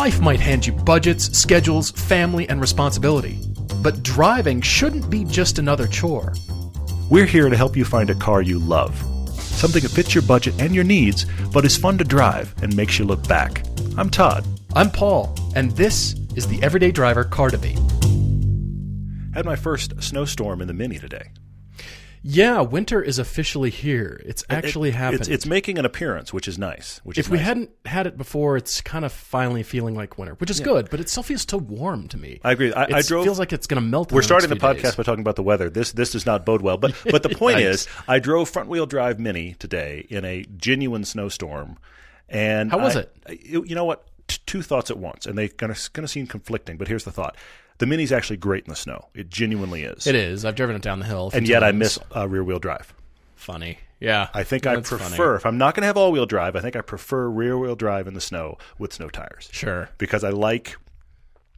Life might hand you budgets, schedules, family, and responsibility. But driving shouldn't be just another chore. We're here to help you find a car you love. Something that fits your budget and your needs, but is fun to drive and makes you look back. I'm Todd. I'm Paul, and this is the Everyday Driver Car Debate. Had my first snowstorm in the Mini today. Yeah, winter is officially here. It's actually It- happened. It's, it's making an appearance, which is nice. Which if is we nice. hadn't had it before, it's kind of finally feeling like winter, which is good, but it still feels too warm to me. I agree. I, I It drove. feels like it's going to melt. We're the starting the podcast days. by talking about the weather. This this does not bode well. But but the point is, I drove front wheel drive Mini today in a genuine snowstorm, and How was I- it? You know what? T- two thoughts at once, and they're gonna gonna seem conflicting. But here's the thought: the Mini's actually great in the snow. It genuinely is. It is. I've driven it down the hill, and yet I miss uh, rear wheel drive. Funny. Yeah. I think I That's funny. prefer if I'm not going to have all wheel drive. I think I prefer rear wheel drive in the snow with snow tires. Sure. because I like.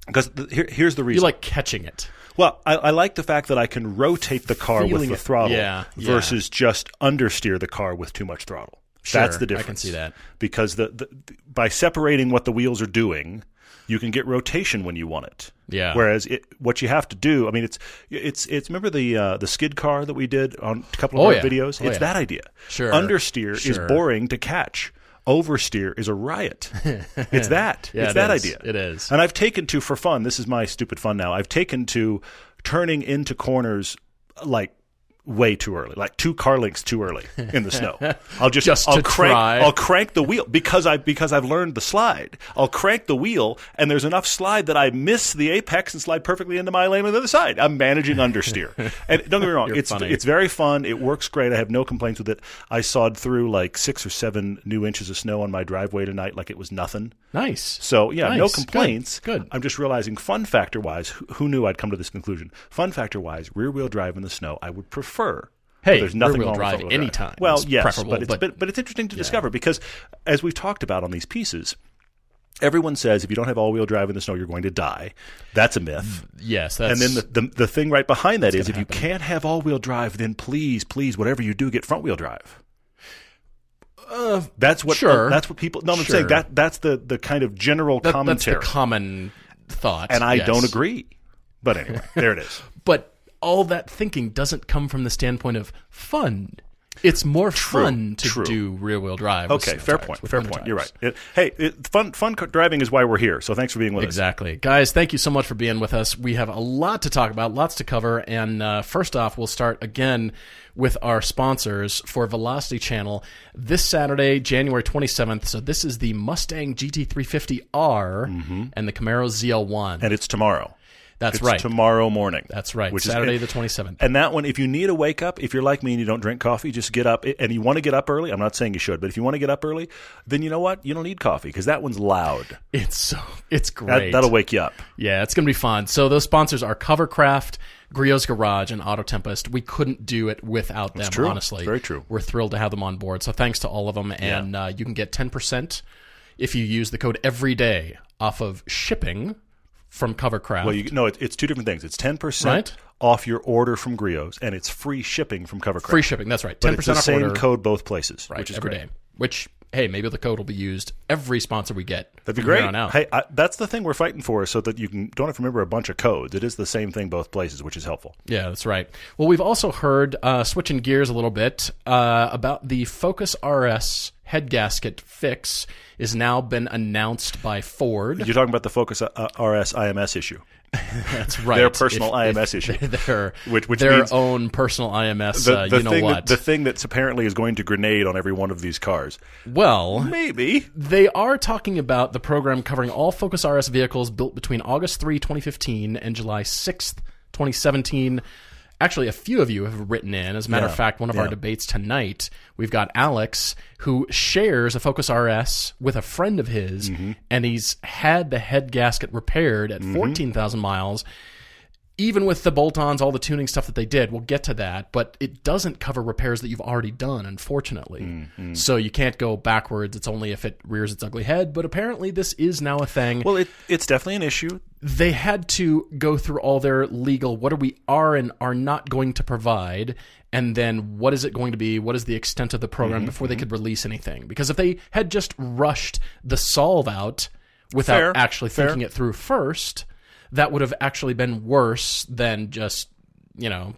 Because here, here's the reason. You like catching it. Well, I, I like the fact that I can rotate the car with the it. throttle Yeah, yeah. versus just understeer the car with too much throttle. Sure, That's the difference. I can see that. because the, the by separating what the wheels are doing, you can get rotation when you want it. Yeah. Whereas it, what you have to do, I mean, it's it's it's remember the uh, the skid car that we did on a couple of Oh, our yeah. videos. Oh, it's yeah. that idea. Sure. Understeer is boring to catch. Oversteer is a riot. it's that. Yeah, it's it that is. idea. It is. And I've taken to for fun. This is my stupid fun now. I've taken to turning into corners like way too early, like two car lengths too early in the snow. I'll just, Just I'll crank try. I'll crank the wheel because I because I've learned the slide. I'll crank the wheel and there's enough slide that I miss the apex and slide perfectly into my lane on the other side. I'm managing understeer. and don't get me wrong, You're it's funny. it's very fun. It works great. I have no complaints with it. I sawed through like six or seven new inches of snow on my driveway tonight like it was nothing. Nice. So yeah, no Nice. Good. complaints. Good. I'm just realizing, fun factor wise, who, who knew I'd come to this conclusion? Fun factor wise, rear wheel drive in the snow, I would prefer. Hey, there's nothing wrong drive with front-wheel anytime Well, is yes, but it's but- but, but it's interesting to discover because, as we've talked about on these pieces, everyone says if you don't have all wheel drive in the snow, you're going to die. That's a myth. Mm, yes. That's, And then the, the the thing right behind that is if gonna you can't have all wheel drive, then please, please, whatever you do, get front wheel drive. Uh, that's what sure. that's what people. No, I'm Sure. saying that that's the the kind of general that- that's commentary the common thought. and I yes. don't agree. But anyway, there it is. But all that thinking doesn't come from the standpoint of fun. It's more fun to true. do rear wheel drive. Okay, fair tires, point. Fair point. You're right. It, hey, it, fun fun driving is why we're here. So thanks for being with us. Exactly. Guys, thank you so much for being with us. We have a lot to talk about, lots to cover. And uh, first off, we'll start again with our sponsors for Velocity Channel this Saturday, January 27th. So this is the Mustang GT350R and the Camaro ZL1. Mm-hmm. And it's tomorrow. That's It's right. tomorrow morning. That's right. Which Saturday and- the 27th. And that one, if you need a wake up, if you're like me and you don't drink coffee, just get up. And you want to get up early. I'm not saying you should, but if you want to get up early, then you know what? You don't need coffee because that one's loud. It's so it's great. that'll wake you up. Yeah, it's going to be fun. So those sponsors are Covercraft, Griot's Garage, and Auto Tempest. We couldn't do it without them, true. honestly. Very true. We're thrilled to have them on board. So thanks to all of them. And uh, you can get 10% if you use the code EVERYDAY off of shipping from Covercraft. Well, you no, it, it's two different things. It's ten percent Right. off your order from Griot's, and it's free shipping from Covercraft. Free shipping, that's right. 10% But it's off same order. code both places, right, which is every great. day. Which, hey, maybe the code will be used every sponsor we get. That'd be great. Hey, I, that's the thing we're fighting for, so that you can don't have to remember a bunch of codes. It is the same thing both places, which is helpful. Yeah, that's right. Well, we've also heard, uh, switching gears a little bit, uh, about the Focus RS head gasket fix is now been announced by Ford. You're talking about the Focus uh, RS IMS issue. That's right. Their personal IMS issue. Their, Which- which their own personal IMS. The, uh, the you know what? That, the thing that's apparently is going to grenade on every one of these cars. well, Maybe. They are talking about the program covering all Focus RS vehicles built between August 3, 2015 and July 6th, 2017. Actually, a few of you have written in. As a matter of fact, one of our debates tonight, we've got Alex, who shares a Focus RS with a friend of his, Mm-hmm. and he's had the head gasket repaired at 14,000 miles even with the bolt-ons, all the tuning stuff that they did, we'll get to that, but it doesn't cover repairs that you've already done, unfortunately. Mm-hmm. So you can't go backwards. It's only if it rears its ugly head. But apparently, this is now a thing. Well, it, it's definitely an issue. they had to go through all their legal. What are we are and are not going to provide, and then what is it going to be? What is the extent of the program Mm-hmm, before they could release anything? Because if they had just rushed the solve out. without Fair, actually fair. thinking it through first, that would have actually been worse than just, you know,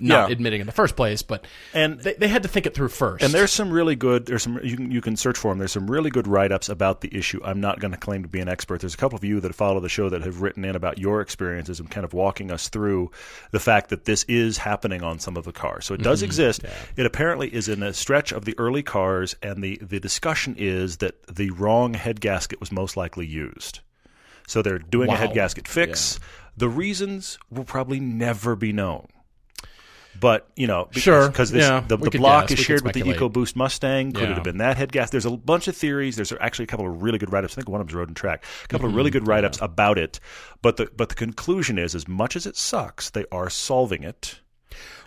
not Yeah. admitting in the first place. But And- they, they had to think it through first. And there's some really good. There's some you can you can search for them. There's some really good write ups about the issue. I'm not going to claim to be an expert. There's a couple of you that follow the show that have written in about your experiences and kind of walking us through the fact that this is happening on some of the cars. So it does mm-hmm. exist. It apparently is in a stretch of the early cars, and the the discussion is that the wrong head gasket was most likely used. So they're doing a head gasket fix. The reasons will probably never be known. But you know, because, Sure, because this, yeah, the, the block guess, is we shared with the. EcoBoost Mustang. Could it have been that head gas? There's a bunch of theories. There's actually a couple of really good write-ups. I think one of them's Road and Track. A couple Mm-hmm. of really good write-ups about it. But the but the conclusion is, as much as it sucks, they are solving it,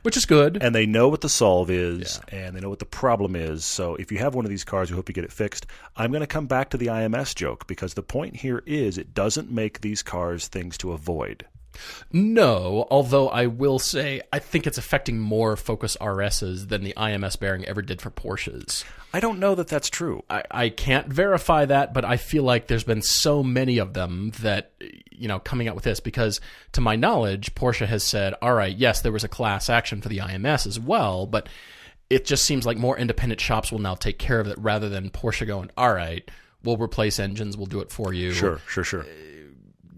which is good. and they know what the solve is, and they know what the problem is. So if you have one of these cars, we hope you get it fixed. I'm going to come back to the IMS joke because the point here is, it doesn't make these cars things to avoid. No, although I will say I think it's affecting more Focus RSs than the IMS bearing ever did for Porsches. I don't know that that's true. I, I can't verify that, but I feel like there's been so many of them that you know coming out with this because to my knowledge, Porsche has said, "All right, yes, there was a class action for the IMS as well, but it just seems like more independent shops will now take care of it rather than Porsche going, "All right, we'll replace engines, we'll do it for you." Sure, sure, sure. Eh,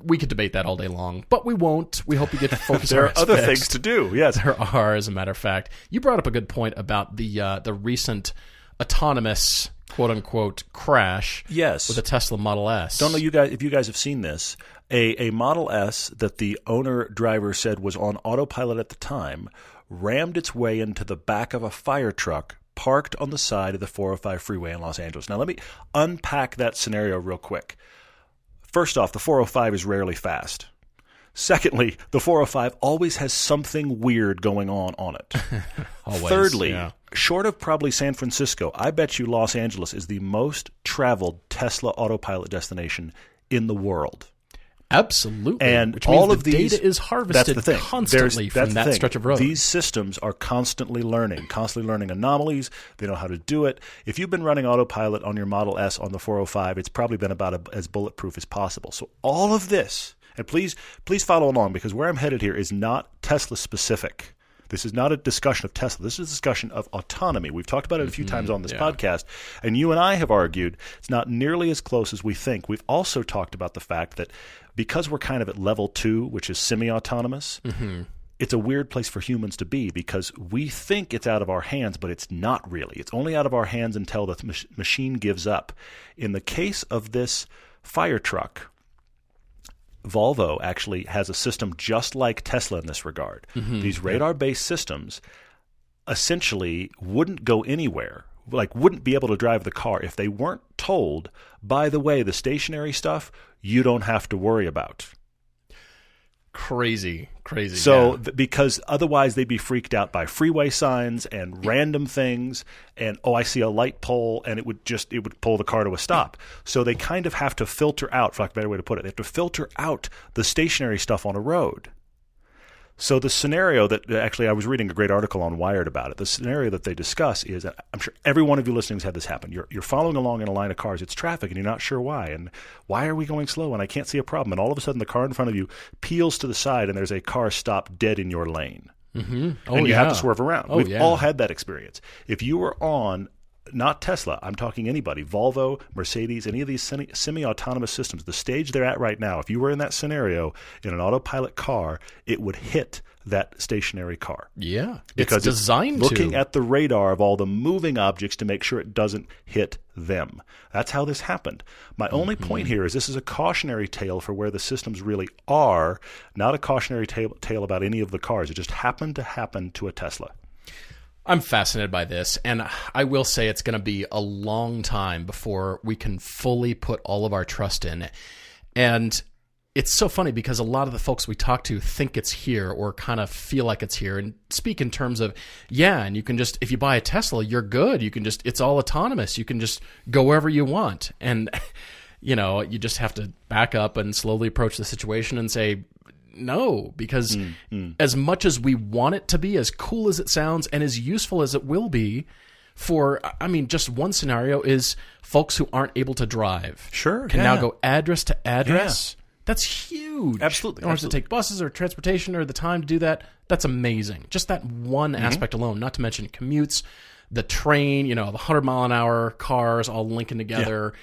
we could debate that all day long, but we won't. We hope you get to focus. There RS are other fixed. things to do. Yes. There are, as a matter of fact. You brought up a good point about the uh, the recent autonomous quote unquote crash. Yes. with a Tesla Model S. don't know you guys if you guys have seen this. A a Model S that the owner driver said was on autopilot at the time rammed its way into the back of a fire truck parked on the side of the 405 freeway in Los Angeles. Now let me unpack that scenario real quick. First off, the 405 is rarely fast. Secondly, the 405 always has something weird going on on it. Always, Thirdly, yeah. short of probably San Francisco, I bet you Los Angeles is the most traveled Tesla autopilot destination in the world. Absolutely, And which means all the of these data is that's harvested the thing. constantly There's- from that thing. stretch of road. These systems are constantly learning, constantly learning anomalies. They know how to do it. If you've been running autopilot on your Model S on the 405, it's probably been about a, as bulletproof as possible. So all of this, and please, please follow along because where I'm headed here is not Tesla specific. This is not a discussion of Tesla. This is a discussion of autonomy. We've talked about it a few mm-hmm. times on this podcast, and you and I have argued it's not nearly as close as we think. We've also talked about the fact that because we're kind of at level two, which is semi autonomous, mm-hmm. it's a weird place for humans to be because we think it's out of our hands, but it's not really. It's only out of our hands until the mach- machine gives up. In the case of this fire truck, Volvo actually has a system just like Tesla in this regard. Mm-hmm. These radar based systems essentially wouldn't go anywhere, like wouldn't be able to drive the car if they weren't told, by the way, the stationary stuff you don't have to worry about. crazy, crazy. So, yeah. th- because otherwise they'd be freaked out by freeway signs and random things, and oh, I see a light pole, and it would just it would pull the car to a stop. So they kind of have to filter out, for lack of a better way to put it, they have to filter out the stationary stuff on a road. So the scenario that actually I was reading a great article on Wired about it. The scenario that they discuss is I'm sure every one of you listening has had this happen. You're you're following along in a line of cars. It's traffic and you're not sure why. And why are we going slow? And I can't see a problem. And all of a sudden the car in front of you peels to the side and there's a car stopped dead in your lane. mm-hmm. oh, and you yeah. have to swerve around. Oh, We've yeah. all had that experience. If you were on not Tesla, I'm talking anybody, Volvo, Mercedes, any of these semi autonomous systems, the stage they're at right now, if you were in that scenario in an autopilot car, it would hit that stationary car. Yeah, Because it's designed to looking to. at the radar of all the moving objects to make sure it doesn't hit them. That's how this happened. My only Mm-hmm. point here is this is a cautionary tale for where the systems really are, not a cautionary tale, tale about any of the cars. It just happened to happen to a Tesla. I'm fascinated by this, and I will say it's going to be a long time before we can fully put all of our trust in it. And it's so funny because a lot of the folks we talk to think it's here or kind of feel like it's here and speak in terms of, yeah, and you can just, if you buy a Tesla, you're good. You can just, it's all autonomous. You can just go wherever you want. And, you know, you just have to back up and slowly approach the situation and say, no, because as much as we want it to be, as cool as it sounds, and as useful as it will be, for I mean, just one scenario is folks who aren't able to drive. Sure, can now go address to address. That's huge. Absolutely, don't have to take buses or transportation or the time to do that. That's amazing. Just that one Mm-hmm. aspect alone, not to mention commutes, the train, you know, the 100 mile an hour cars all linking together,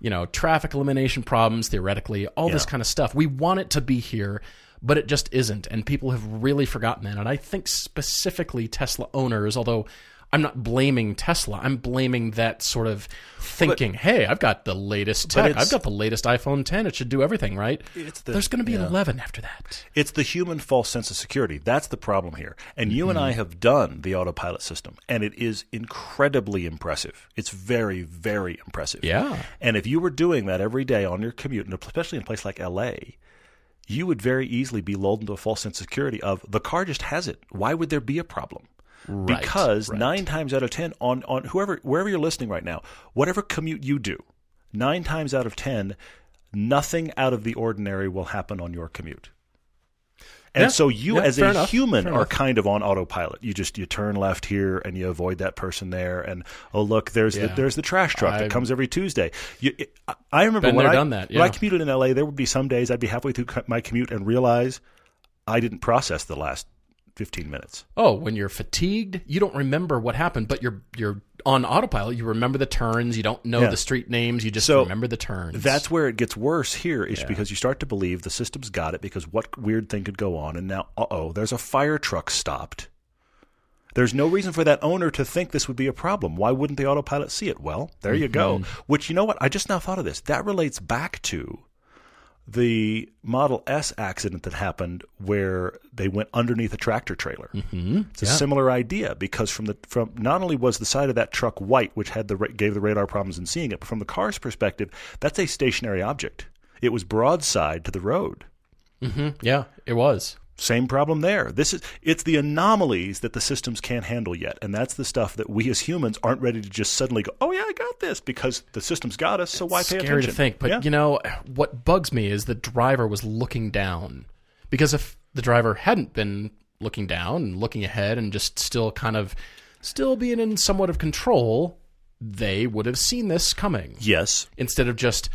you know, traffic elimination problems, theoretically, all this kind of stuff. We want it to be here, but it just isn't. And people have really forgotten that. And I think specifically Tesla owners, although I'm not blaming Tesla, I'm blaming that sort of thinking, hey, I've got the latest tech. I've got the latest iPhone 10. It should do everything, right? The- There's going to be yeah. an 11 after that. It's the human false sense of security. That's the problem here. And you and Mm-hmm. I have done the autopilot system, and it is incredibly impressive. It's very, very impressive. Yeah. And if you were doing that every day on your commute, and especially in a place like LA, you would very easily be lulled into a false sense of security of the car just has it. Why would there be a problem? Right, because right. nine times out of ten on, on whoever wherever you're listening right now, whatever commute you do, nine times out of ten, nothing out of the ordinary will happen on your commute. And Yeah, so you yeah, as a enough, human fair are enough. kind of on autopilot. You just you turn left here and you avoid that person there and oh look there's the there's the trash truck that I've- comes every Tuesday. You, it, I- remember when there, I done that, when I commuted in LA there would be some days I'd be halfway through my commute and realize I didn't process the last 15 minutes. Oh, when you're fatigued, you don't remember what happened, but you're you're on autopilot. You remember the turns. You don't know Yeah. the street names. You just So, remember the turns. That's where it gets worse here is because you start to believe the system's got it because what weird thing could go on and now uh-oh there's a fire truck stopped. There's no reason for that owner to think this would be a problem. Why wouldn't the autopilot see it? Well, there you go. Mm-hmm. Which you know what? I just now thought of this. That relates back to the Model S accident that happened where they went underneath a tractor trailer. Mm-hmm. It's a similar idea because from the from not only was the side of that truck white, which had the gave the radar problems in seeing it, but from the car's perspective, that's a stationary object. It was broadside to the road. yeah, it was. Same problem there. This is it's the anomalies that the systems can't handle yet, and that's the stuff that we as humans aren't ready to just suddenly go, "Oh yeah, I got this," because the system's got us. So why pay Scary attention? to think, but Yeah. you know what bugs me is the driver was looking down because if the driver hadn't been looking down and looking ahead and just still kind of still being in somewhat of control, they would have seen this coming. yes, instead of just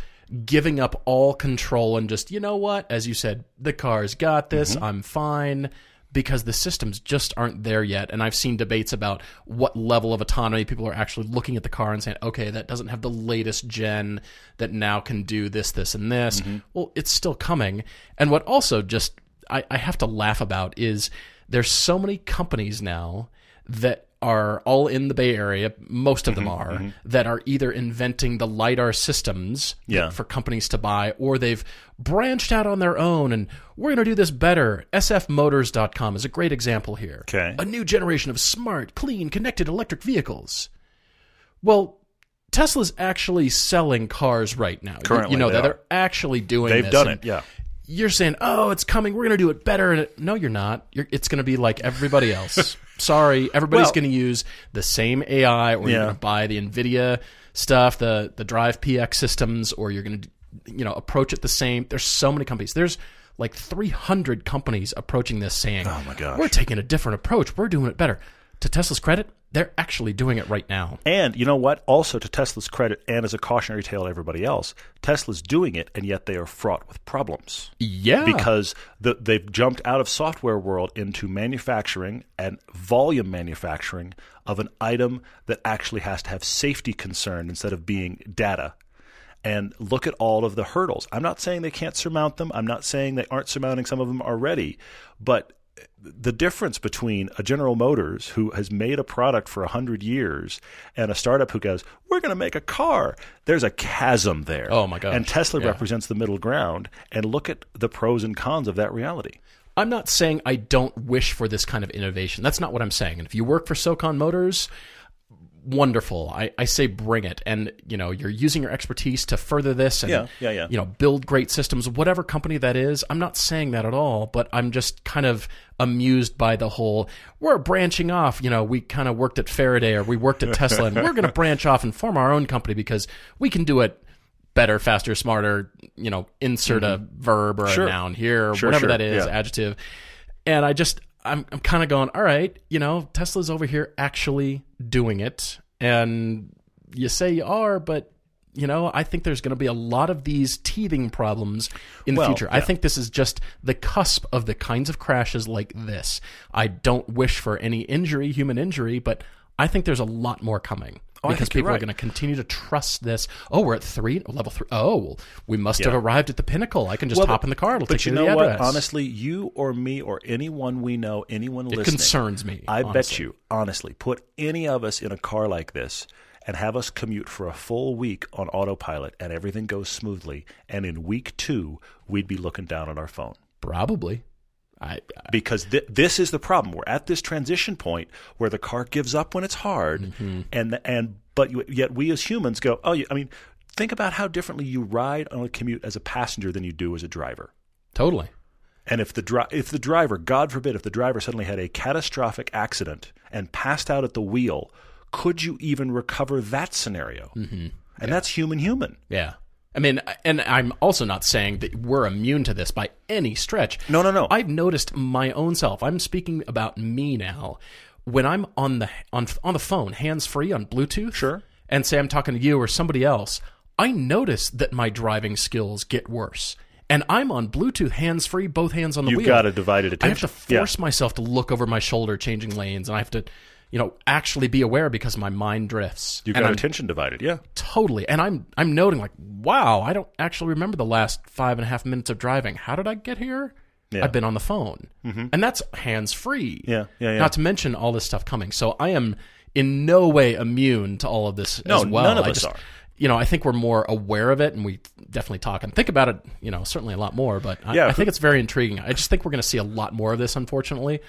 giving up all control and just you know what? As you said the car's got this mm-hmm. i'm fine because the systems just aren't there yet. And i've seen debates about what level of autonomy people are actually looking at the car and saying okay that doesn't have the latest gen that now can do this this and this. Mm-hmm. Well it's still coming. And what also just I, I have to laugh about is there's so many companies now that are all in the Bay Area, most of them Mm-hmm, are, that are either inventing the LiDAR systems Yeah. for companies to buy, or they've branched out on their own and we're going to do this better. SFmotors.com is a great example here. Okay. A new generation of smart, clean, connected electric vehicles. Well, Tesla's actually selling cars right now. You- Currently, you know they that are. they're actually doing they've done it. Yeah. you're saying, "Oh, it's coming. We're going to do it better." And no, you're not. You're, it's going to be like everybody else. Sorry, everybody's Well- going to use the same AI, or you're going to buy the Nvidia stuff, the the Drive PX systems, or you're going to, you know, approach it the same. There's so many companies. There's like 300 companies approaching this, saying, Oh, my gosh. we're taking a different approach. We're doing it better." To Tesla's credit, they're actually doing it right now. And you know what? Also, to Tesla's credit, and as a cautionary tale to everybody else, Tesla's doing it, and yet they are fraught with problems Yeah, because the, they've jumped out of software world into manufacturing and volume manufacturing of an item that actually has to have safety concern instead of being data. And look at all of the hurdles. I'm not saying they can't surmount them. I'm not saying they aren't surmounting some of them already, but the difference between a General Motors who has made a product for 100 years and a startup who goes, We're going to make a car, there's a chasm there. Oh, my God. And Tesla Yeah. represents the middle ground. And look at the pros and cons of that reality. I'm not saying I don't wish for this kind of innovation. That's not what I'm saying. And if you work for SoCon Motors, wonderful. I, I say bring it. And, you know, you're using your expertise to further this and, Yeah, yeah, yeah. you know, build great systems, whatever company that is. I'm not saying that at all, but I'm just kind of amused by the whole, we're branching off. You know, we kind of worked at Faraday or we worked at Tesla and we're going to branch off and form our own company because we can do it better, faster, smarter, you know, insert a verb or Mm-hmm. Sure. a noun here, or Sure, whatever sure, that is, yeah. adjective. And I just, I'm, I'm kind of going, all right, you know, Tesla's over here actually doing it. And you say you are, but you know, I think there's going to be a lot of these teething problems in the Well, future. I think this is just the cusp of the kinds of crashes like this. I don't wish for any injury, human injury, but I think there's a lot more coming. Oh, I because people are going to continue to trust this. Oh, we're at three, level three. Oh, well, we must have arrived at the pinnacle. I can just Well, hop in the car. It'll But take you know what? Honestly, you or me or anyone we know, anyone listening it listening, concerns me. I bet you, honestly, put any of us in a car like this and have us commute for a full week on autopilot and everything goes smoothly. And in week two, we'd be looking down at our phone. probably. I, I Because th- this is the problem. We're at this transition point where the car gives up when it's hard, Mm-hmm. and and but you, yet we as humans go, oh, I mean, think about how differently you ride on a commute as a passenger than you do as a driver. totally. And if the dri- if the driver, God forbid, if the driver suddenly had a catastrophic accident and passed out at the wheel, could you even recover that scenario? Mm-hmm. And that's human human. Yeah. I mean, and I'm also not saying that we're immune to this by any stretch. No, no, no. I've noticed my own self. I'm speaking about me now. When I'm on the on on the phone, hands free on Bluetooth, Sure. and say I'm talking to you or somebody else, I notice that my driving skills get worse. And I'm on Bluetooth, hands free, both hands on the wheel. You've got a divided attention. I have to force myself to look over my shoulder, changing lanes, and I have to, you know, actually be aware because my mind drifts. You've and got I'm attention divided. Yeah. totally and i'm i'm noting like wow i don't actually remember the last five and a half minutes of driving how did i get here Yeah. i've been on the phone mm-hmm. and that's hands free Yeah, yeah, yeah. not to mention all this stuff coming so i am in no way immune to all of this No, as well none of I us just, are. you know i think we're more aware of it and we definitely talk and think about it you know certainly a lot more but I, Yeah, I think it's very intriguing i just think we're going to see a lot more of this unfortunately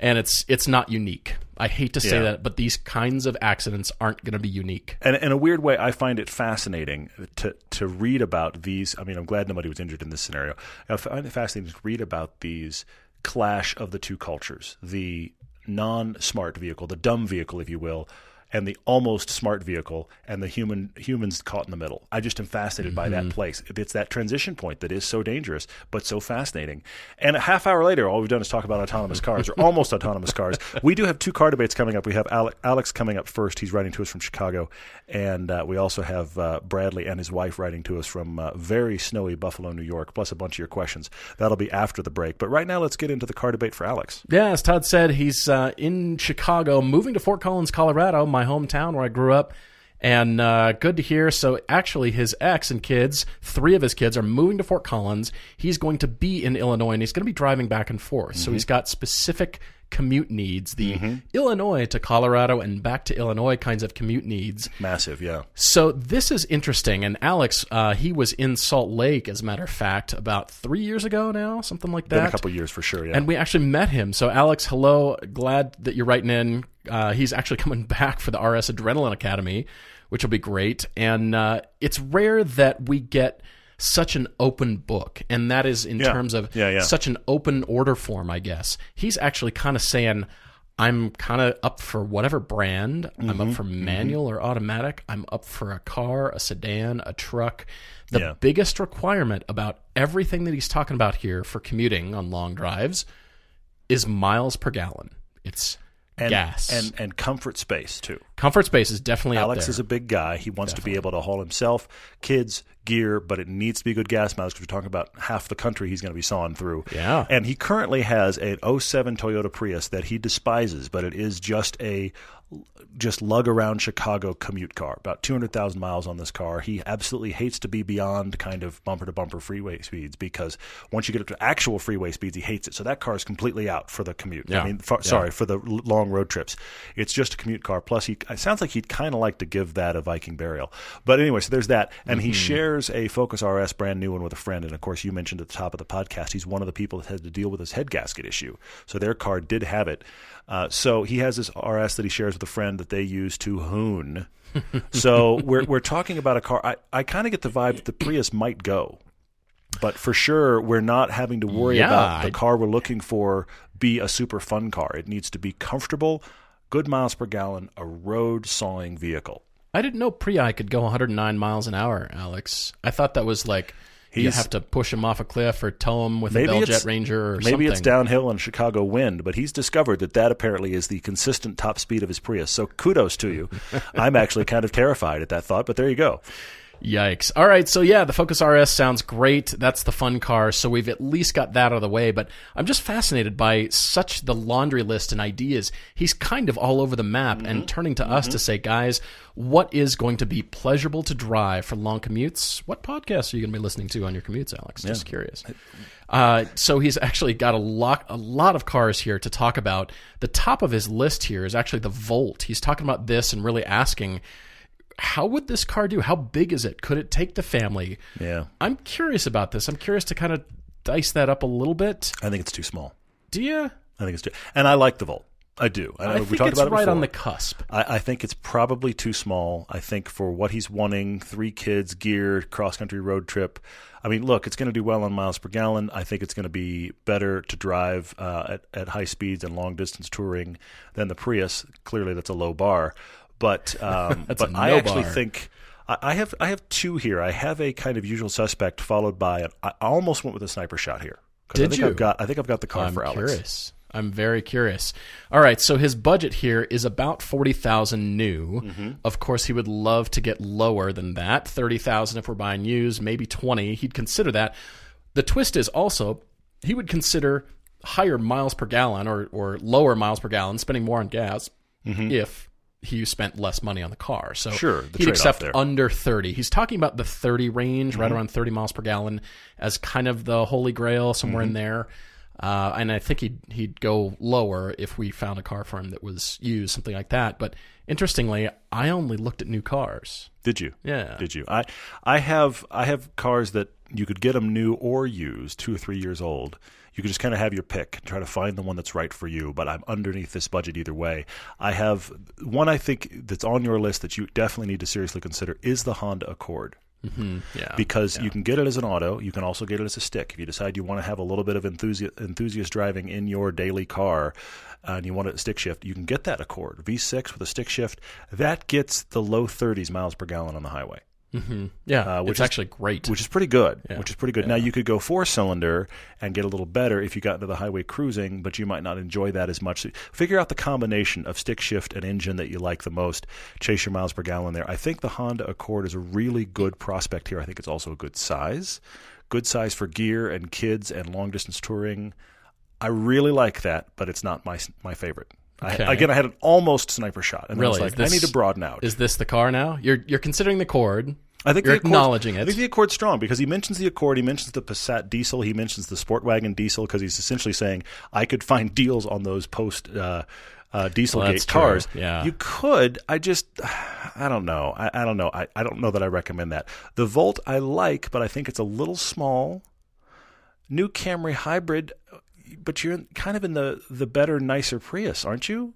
and it's it's not unique i hate to say Yeah. that but these kinds of accidents aren't going to be unique And in a weird way, I find it fascinating to to read about these. I mean, I'm glad nobody was injured in this scenario. I find it fascinating to read about these clash of the two cultures: the non-smart vehicle, the dumb vehicle, if you will, and the almost smart vehicle, and the human humans caught in the middle. I just am fascinated by that place. It's that transition point that is so dangerous, but so fascinating. And a half hour later, all we've done is talk about autonomous cars, or almost autonomous cars. We do have two car debates coming up. We have Alex coming up first. He's writing to us from Chicago, and uh, we also have uh, Bradley and his wife writing to us from uh, very snowy Buffalo, New York, plus a bunch of your questions. That'll be after the break. But right now, let's get into the car debate for Alex. Yeah, as Todd said, he's uh, in Chicago, moving to Fort Collins, Colorado, my hometown where I grew up. And uh, good to hear. So, actually, his ex and kids, three of his kids, are moving to Fort Collins. He's going to be in Illinois and he's going to be driving back and forth. So, he's got specific commute needs the Illinois to Colorado and back to Illinois kinds of commute needs. Massive, yeah. So this is interesting. And Alex, uh, he was in Salt Lake, as a matter of fact, about three years ago now, something like that. Been a couple years for sure, yeah. And we actually met him. So, Alex, hello. Glad that you're writing in. Uh, he's actually coming back for the RS Adrenaline Academy, which will be great. And uh, it's rare that we get such an open book, and that is in Yeah. terms of Yeah, yeah. such an open order form, I guess. He's actually kind of saying, I'm kind of up for whatever brand. I'm Mm-hmm. up for manual or automatic. I'm up for a car, a sedan, a truck. The Yeah. biggest requirement about everything that he's talking about here for commuting on long drives is miles per gallon. It's and, gas. and and comfort space too. comfort space is definitely Alex is a big guy. He wants to be able to haul himself, kids, gear, but it needs to be good gas mileage because we're talking about half the country he's going to be sawing through. Yeah. And he currently has an 07 Toyota Prius that he despises, but it is just a just lug around Chicago commute car. About 200,000 miles on this car. He absolutely hates to be beyond kind of bumper to bumper freeway speeds because once you get up to actual freeway speeds, he hates it. So that car is completely out for the commute. Yeah. I mean, for, sorry, for the long road trips. It's just a commute car. Plus, he it sounds like he'd kind of like to give that a Viking burial. But anyway, so there's that. And he mm-hmm. shares a Focus RS brand new one with a friend. And of course, you mentioned at the top of the podcast, he's one of the people that had to deal with his head gasket issue. So their car did have it. Uh, so he has this RS that he shares with a friend that they use to hoon. so we're we're talking about a car. I, I kind of get the vibe that the Prius might go. But for sure, we're not having to worry Yeah, about the I- car we're looking for be a super fun car. It needs to be comfortable, good miles per gallon, a road sawing vehicle. I didn't know Prii could go 109 miles an hour, Alex. I thought that was like you have to push him off a cliff or tow him with a Bell Jet Ranger or Maybe something. it's downhill and Chicago wind, but he's discovered that that apparently is the consistent top speed of his Prius. So kudos to you. I'm actually kind of terrified at that thought, but there you go. Yikes. All right, so yeah, the Focus RS sounds great. That's the fun car, so we've at least got that out of the way, but I'm just fascinated by such the laundry list and ideas. He's kind of all over the map and turning to us to say, guys, what is going to be pleasurable to drive for long commutes? What podcasts are you going to be listening to on your commutes, Alex? Just curious. Uh, so he's actually got a lot, a lot of cars here to talk about. The top of his list here is actually the Volt. He's talking about this and really asking, how would this car do? How big is it? Could it take the family? Yeah. I'm curious about this. I'm curious to kind of dice that up a little bit. I think it's too small. Do you? I think it's too, and I like the Volt. I do. I, I we talked it's about it right before. on the cusp. I, I think it's probably too small. I think for what he's wanting, three kids, gear, cross country road trip. I mean, look, it's going to do well on miles per gallon. I think it's going to be better to drive uh, at, at high speeds and long distance touring than the Prius. Clearly, that's a low bar. But um, but I actually bar. think I I have I have two here. I have a kind of usual suspect followed by an, I almost went with a sniper shot here. 'Cause I Did think you? I've got I think I've got the car I'm for Alex. curious. I'm very curious. All right, so his budget here is about forty thousand new. Mm-hmm. Of course, he would love to get lower than that, thirty thousand if we're buying used, maybe twenty. He'd consider that. The twist is also he would consider higher miles per gallon or or lower miles per gallon, spending more on gas if he spent less money on the car. So Mm-hmm. Sure, he'd accept there. Mm-hmm. under 30. He's talking about the 30 range, right around 30 miles per gallon, as kind of the holy grail somewhere Mm-hmm. in there. Uh, and I think he'd he'd go lower if we found a car for him that was used, something like that. But interestingly, I only looked at new cars. Did you? Yeah. Did you? I I have I have cars that you could get them new or used, two or three years old. You could just kind of have your pick and try to find the one that's right for you. But I'm underneath this budget either way. I have one I think that's on your list that you definitely need to seriously consider is the Honda Accord Yeah. because you can get it as an auto. You can also get it as a stick. If you decide you want to have a little bit of enthusiast, enthusiast driving in your daily car uh, and you want a stick shift, you can get that Accord V6 with a stick shift. That gets the low 30s miles per gallon on the highway, yeah, uh, which is- actually great. which is pretty good. Which is pretty good. Now you could go four cylinder and get a little better if you got into the highway cruising, but you might not enjoy that as much. So figure out the combination of stick shift and engine that you like the most. Chase your miles per gallon there. I think the Honda Accord is a really good prospect here. I think it's also a good size, good size for gear and kids and long distance touring. I really like that, but it's not my my favorite. Okay. I, again, I had an almost sniper shot, and I was like, Is this- I need to broaden out. Is this the car now? You're you're considering the Accord. I think You're the acknowledging it. I think the Accord's strong because he mentions the Accord, he mentions the Passat diesel, he mentions the SportWagen diesel because he's essentially saying I could find deals on those post uh, uh, Dieselgate Well, true. cars. Yeah. you could. I just, I don't know. I, I don't know. I, I don't know that I recommend that. The Volt I like, but I think it's a little small. New Camry hybrid, but you're kind of in the the better, nicer Prius, aren't you?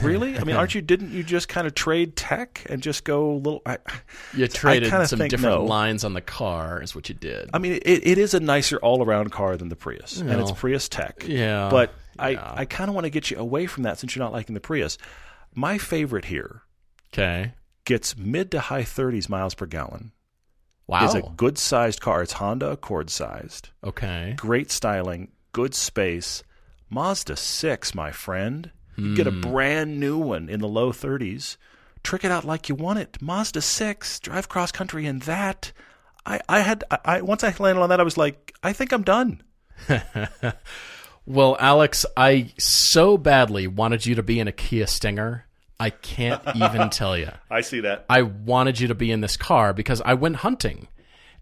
Really? I mean, aren't you? Didn't you just kind of trade tech and just go a little? I, You traded some different no. lines on the car, is what you did. I mean, it, it is a nicer all around car than the Prius, and it's Prius tech. Yeah, But I, yeah. I kind of want to get you away from that since you're not liking the Prius. My favorite here okay. gets mid to high 30s miles per gallon. Wow. Is a good sized car. It's Honda Accord sized. okay. Great styling, good space. Mazda 6, my friend. You get a Hmm. brand new one in the low 30s. Trick it out like you want it. Mazda 6, drive cross country in that. I, I had I, I once I landed on that I was like, I think I'm done. Well, Alex, I so badly wanted you to be in a Kia Stinger. I can't even tell you. I see that. I wanted you to be in this car because I went hunting.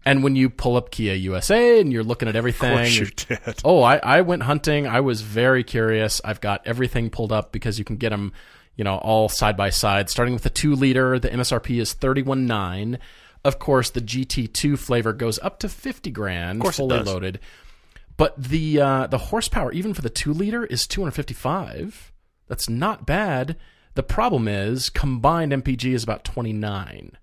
And when you pull up Kia USA and you're looking at everything, you did. oh, I, I went hunting. I was very curious. I've got everything pulled up because you can get them, you know, all side by side. Starting with the two liter, the MSRP is thirty one nine. Of course, the GT2 flavor goes up to fifty grand, fully loaded. But the uh, the horsepower, even for the two liter, is two hundred fifty five. That's not bad. The problem is combined MPG is about twenty nine.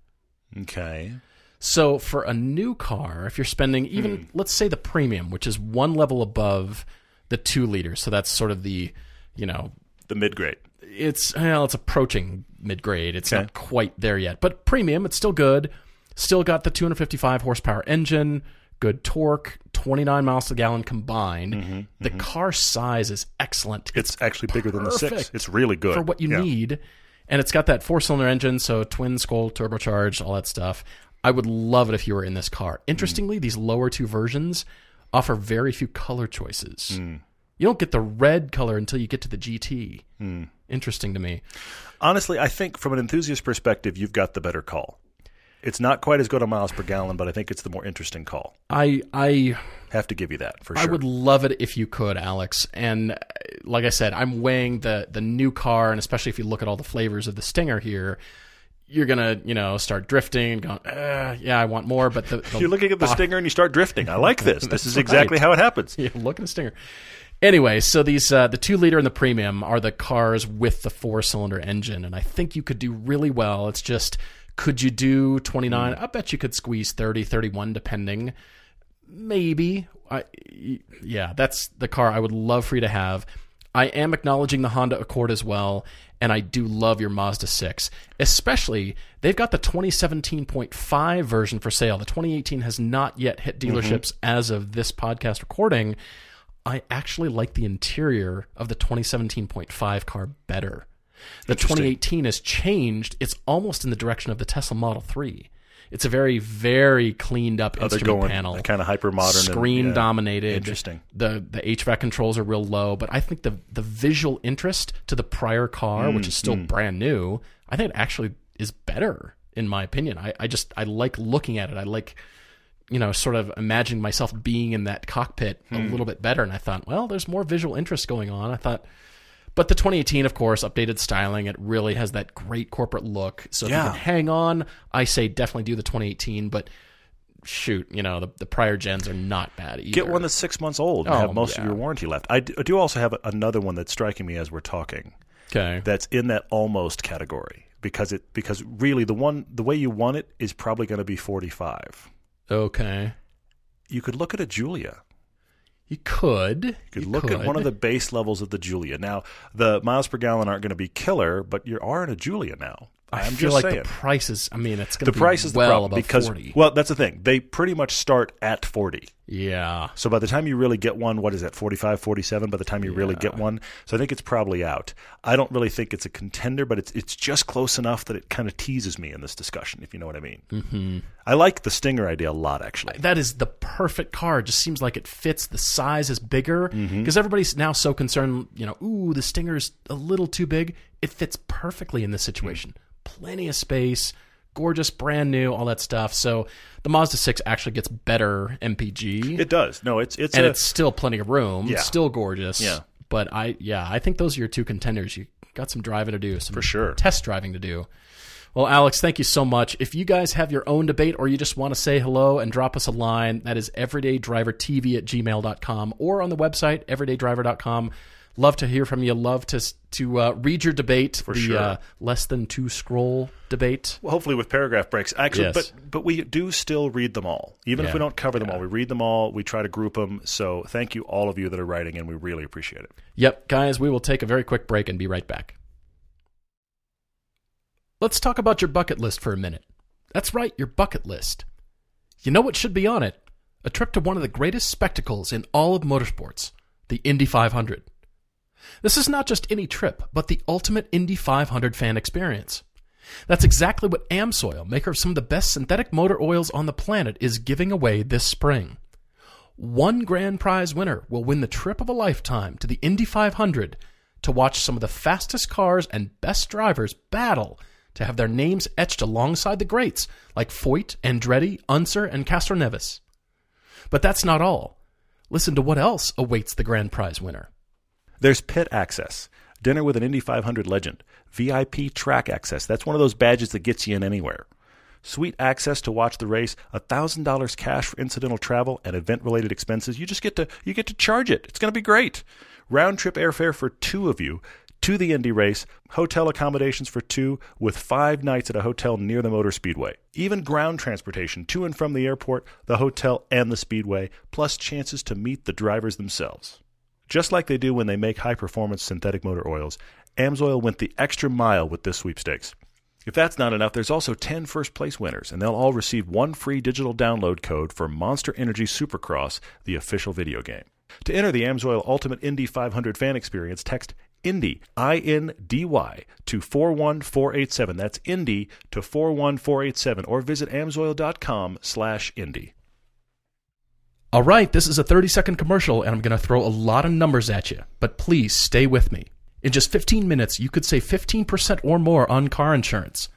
Okay. So for a new car, if you're spending even Hmm. let's say the premium, which is one level above the two liter, so that's sort of the you know The mid grade. it's well, it's approaching mid grade. It's Okay. not quite there yet, but premium, it's still good. Still got the 255 horsepower engine, good torque, 29 miles to the gallon combined. Mm-hmm, the car size is excellent. It's actually bigger than the six. It's really good for what you Yeah. need. And it's got that four cylinder engine, so twin scroll turbocharged, all that stuff. I would love it if you were in this car. Interestingly, these lower two versions offer very few color choices. Hmm. You don't get the red color until you get to the GT. Hmm. Interesting to me. Honestly, I think from an enthusiast perspective, you've got the better call. It's not quite as good on miles per gallon, but I think it's the more interesting call. I I Have to give you that for I sure. I would love it if you could, Alex. And uh, like I said, I'm weighing the the new car, and especially if you look at all the flavors of the Stinger here, you're gonna you know start drifting and going, uh, yeah, I want more. But the, the You're looking at the stinger and you start drifting. I like this. This is exactly right. how it happens. Yeah, look at the Stinger. Anyway, so these uh, the two liter and the premium are the cars with the four cylinder engine, and I think you could do really well. It's just could you do 29? I bet you could squeeze 30, 31 depending. Maybe. I yeah, that's the car I would love for you to have. I am acknowledging the Honda Accord as well, and I do love your Mazda 6. Especially, they've got the 2017.5 version for sale. The 2018 has not yet hit mm-hmm. dealerships as of this podcast recording. I actually like the interior of the 2017.5 car better. The 2018 has changed. It's almost in the direction of the Tesla Model 3. It's a very, very cleaned up Oh, they're instrument going panel kind of hyper modern. screen dominated. Interesting. The the HVAC controls are real low, but I think the the visual interest to the prior car, which is mm, still mm. brand new, I think it actually is better in my opinion. I, I just I like looking at it. I like you know, sort of imagining myself being in that cockpit a hmm. little bit better. And I thought, well, there's more visual interest going on. I thought, but the 2018, of course, updated styling. It really has that great corporate look. So if Yeah. you can hang on, I say definitely do the 2018. But shoot, you know, the, the prior gens are not bad either. Get one that's six months old and Oh, have most of your warranty left. I do, I do also have another one that's striking me as we're talking. okay. That's in that almost category because it because really the one the way you want it is probably going to be forty five. Okay. You could look at a Giulia. You could. You You could look at one of the base levels of the Giulia. Now, the miles per gallon aren't going to be killer, but you are in a Giulia now. I I'm feel just like saying. the prices. I mean, it's going The to be price is the problem because 40. well, that's the thing. They pretty much start at 40. Yeah. So by the time you really get one, what is that, 45, 47 by the time you really get one? So I think it's probably out. I don't really think it's a contender, but it's it's just close enough that it kind of teases me in this discussion, if you know what I mean. Mm-hmm. I like the Stinger idea a lot, actually. that is the perfect car. It just seems like it fits. The size is bigger because Mm-hmm. everybody's now so concerned. You know, ooh, the Stinger's a little too big. It fits perfectly in this situation. Plenty of space, gorgeous, brand new, all that stuff. So the Mazda six actually gets better MPG, It does. No, it's it's and a, it's still plenty of room. Yeah. It's still gorgeous. Yeah. But I, yeah, I think those are your two contenders. You got some driving to do, some For sure. test driving to do. Well, Alex, thank you so much. If you guys have your own debate or you just want to say hello and drop us a line, that is everydaydrivertv at gmail.com or on the website, everydaydriver.com. Love to hear from you. Love to to uh, read your debate, the sure. uh, less than two scroll debate. well, hopefully with paragraph breaks. Actually, Yes. but but we do still read them all, even if we don't cover them all. We read them all. We try to group them. So thank you all of you that are writing, and we really appreciate it. Yep, guys, we will take a very quick break and be right back. Let's talk about your bucket list for a minute. That's right, your bucket list. You know what should be on it? A trip to one of the greatest spectacles in all of motorsports, the Indy 500. This is not just any trip, but the ultimate Indy 500 fan experience. That's exactly what Amsoil, maker of some of the best synthetic motor oils on the planet, is giving away this spring. One grand prize winner will win the trip of a lifetime to the Indy 500 to watch some of the fastest cars and best drivers battle to have their names etched alongside the greats like Foyt, Andretti, Unser, and Castroneves. But that's not all. Listen to what else awaits the grand prize winner. There's pit access, dinner with an Indy 500 legend, VIP track access. That's one of those badges that gets you in anywhere. Sweet access to watch the race, $1,000 cash for incidental travel and event-related expenses. You just get to you get to charge it. It's going to be great. Round trip airfare for two of you to the Indy race, hotel accommodations for two with 5 nights at a hotel near the Motor Speedway. Even ground transportation to and from the airport, the hotel and the speedway, plus chances to meet the drivers themselves. Just like they do when they make high performance synthetic motor oils, Amsoil went the extra mile with this sweepstakes. If that's not enough, there's also 10 first place winners, and they'll all receive one free digital download code for Monster Energy Supercross, the official video game. To enter the Amsoil Ultimate Indy 500 fan experience, text Indy, I N D Y, to 41487. That's Indy to 41487, or visit amsoil.com slash Indy. All right, this is a 30 second commercial, and I'm going to throw a lot of numbers at you, but please stay with me. In just 15 minutes, you could save 15% or more on car insurance.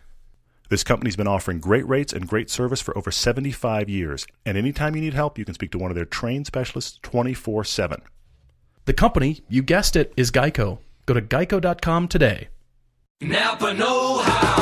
This company's been offering great rates and great service for over 75 years, and anytime you need help, you can speak to one of their trained specialists 24 7. The company, you guessed it, is Geico. Go to geico.com today. Napa Know How.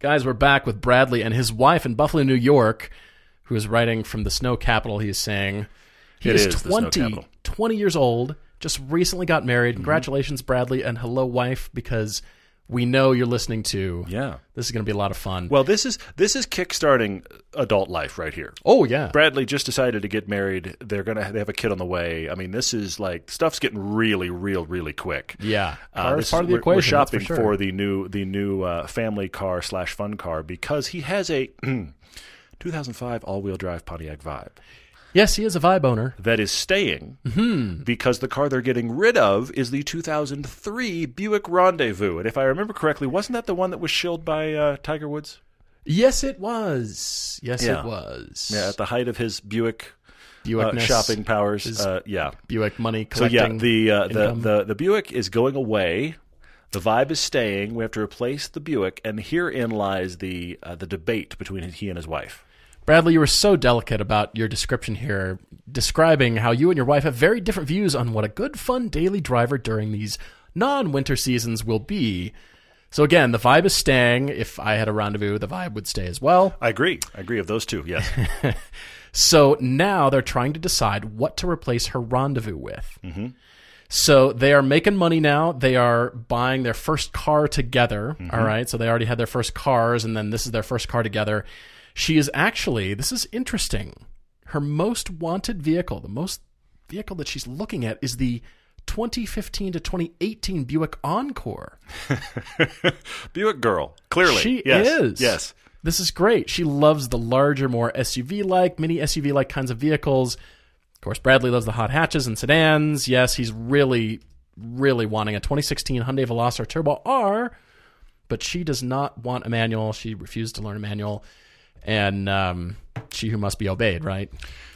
Guys, we're back with Bradley and his wife in Buffalo, New York, who is writing from the snow capital. He's saying he is, is the 20, 20 years old, just recently got married. Mm-hmm. Congratulations, Bradley, and hello, wife, because we know you're listening to. Yeah. This is going to be a lot of fun. Well, this is this is kickstarting adult life right here. oh, yeah. Bradley just decided to get married. They're gonna they have a kid on the way. I mean, this is like stuff's getting really, real, really quick. Yeah. Uh, is part of the we're, equation. We're shopping for, sure. the new the new uh, family car slash fun car because he has a 2005 all wheel drive Pontiac Vibe Yes, he is a vibe owner. that is staying Mm-hmm. because the car they're getting rid of is the 2003 Buick Rendezvous. And if I remember correctly, wasn't that the one that was shilled by uh, Tiger Woods? Yes, it was. Yes, Yeah. it was. Yeah, at the height of his Buick uh, shopping powers. Uh, yeah. Buick money So yeah, the, uh, the the the Buick is going away. The vibe is staying. We have to replace the Buick, and herein lies the uh, the debate between he and his wife. Bradley, you were so delicate about your description here, describing how you and your wife have very different views on what a good, fun daily driver during these non winter seasons will be. So, again, the vibe is staying. If I had a rendezvous, the vibe would stay as well. I agree. I agree of those two. Yes. So now they're trying to decide what to replace her rendezvous with. Mm-hmm. So they are making money now. They are buying their first car together. Mm-hmm. all right. So they already had their first cars, and then this is their first car together. She is actually, this is interesting. Her most wanted vehicle, the most vehicle that she's looking at, is the 2015 to 2018 Buick Encore. Buick girl. Clearly, She yes. is. Yes. This is great. She loves the larger, more SUV like, mini SUV like kinds of vehicles. Of course, Bradley loves the hot hatches and sedans. Yes, he's really, really wanting a 2016 Hyundai Veloster Turbo R, but she does not want a manual. She refused to learn a manual. And um, she who must be obeyed, right?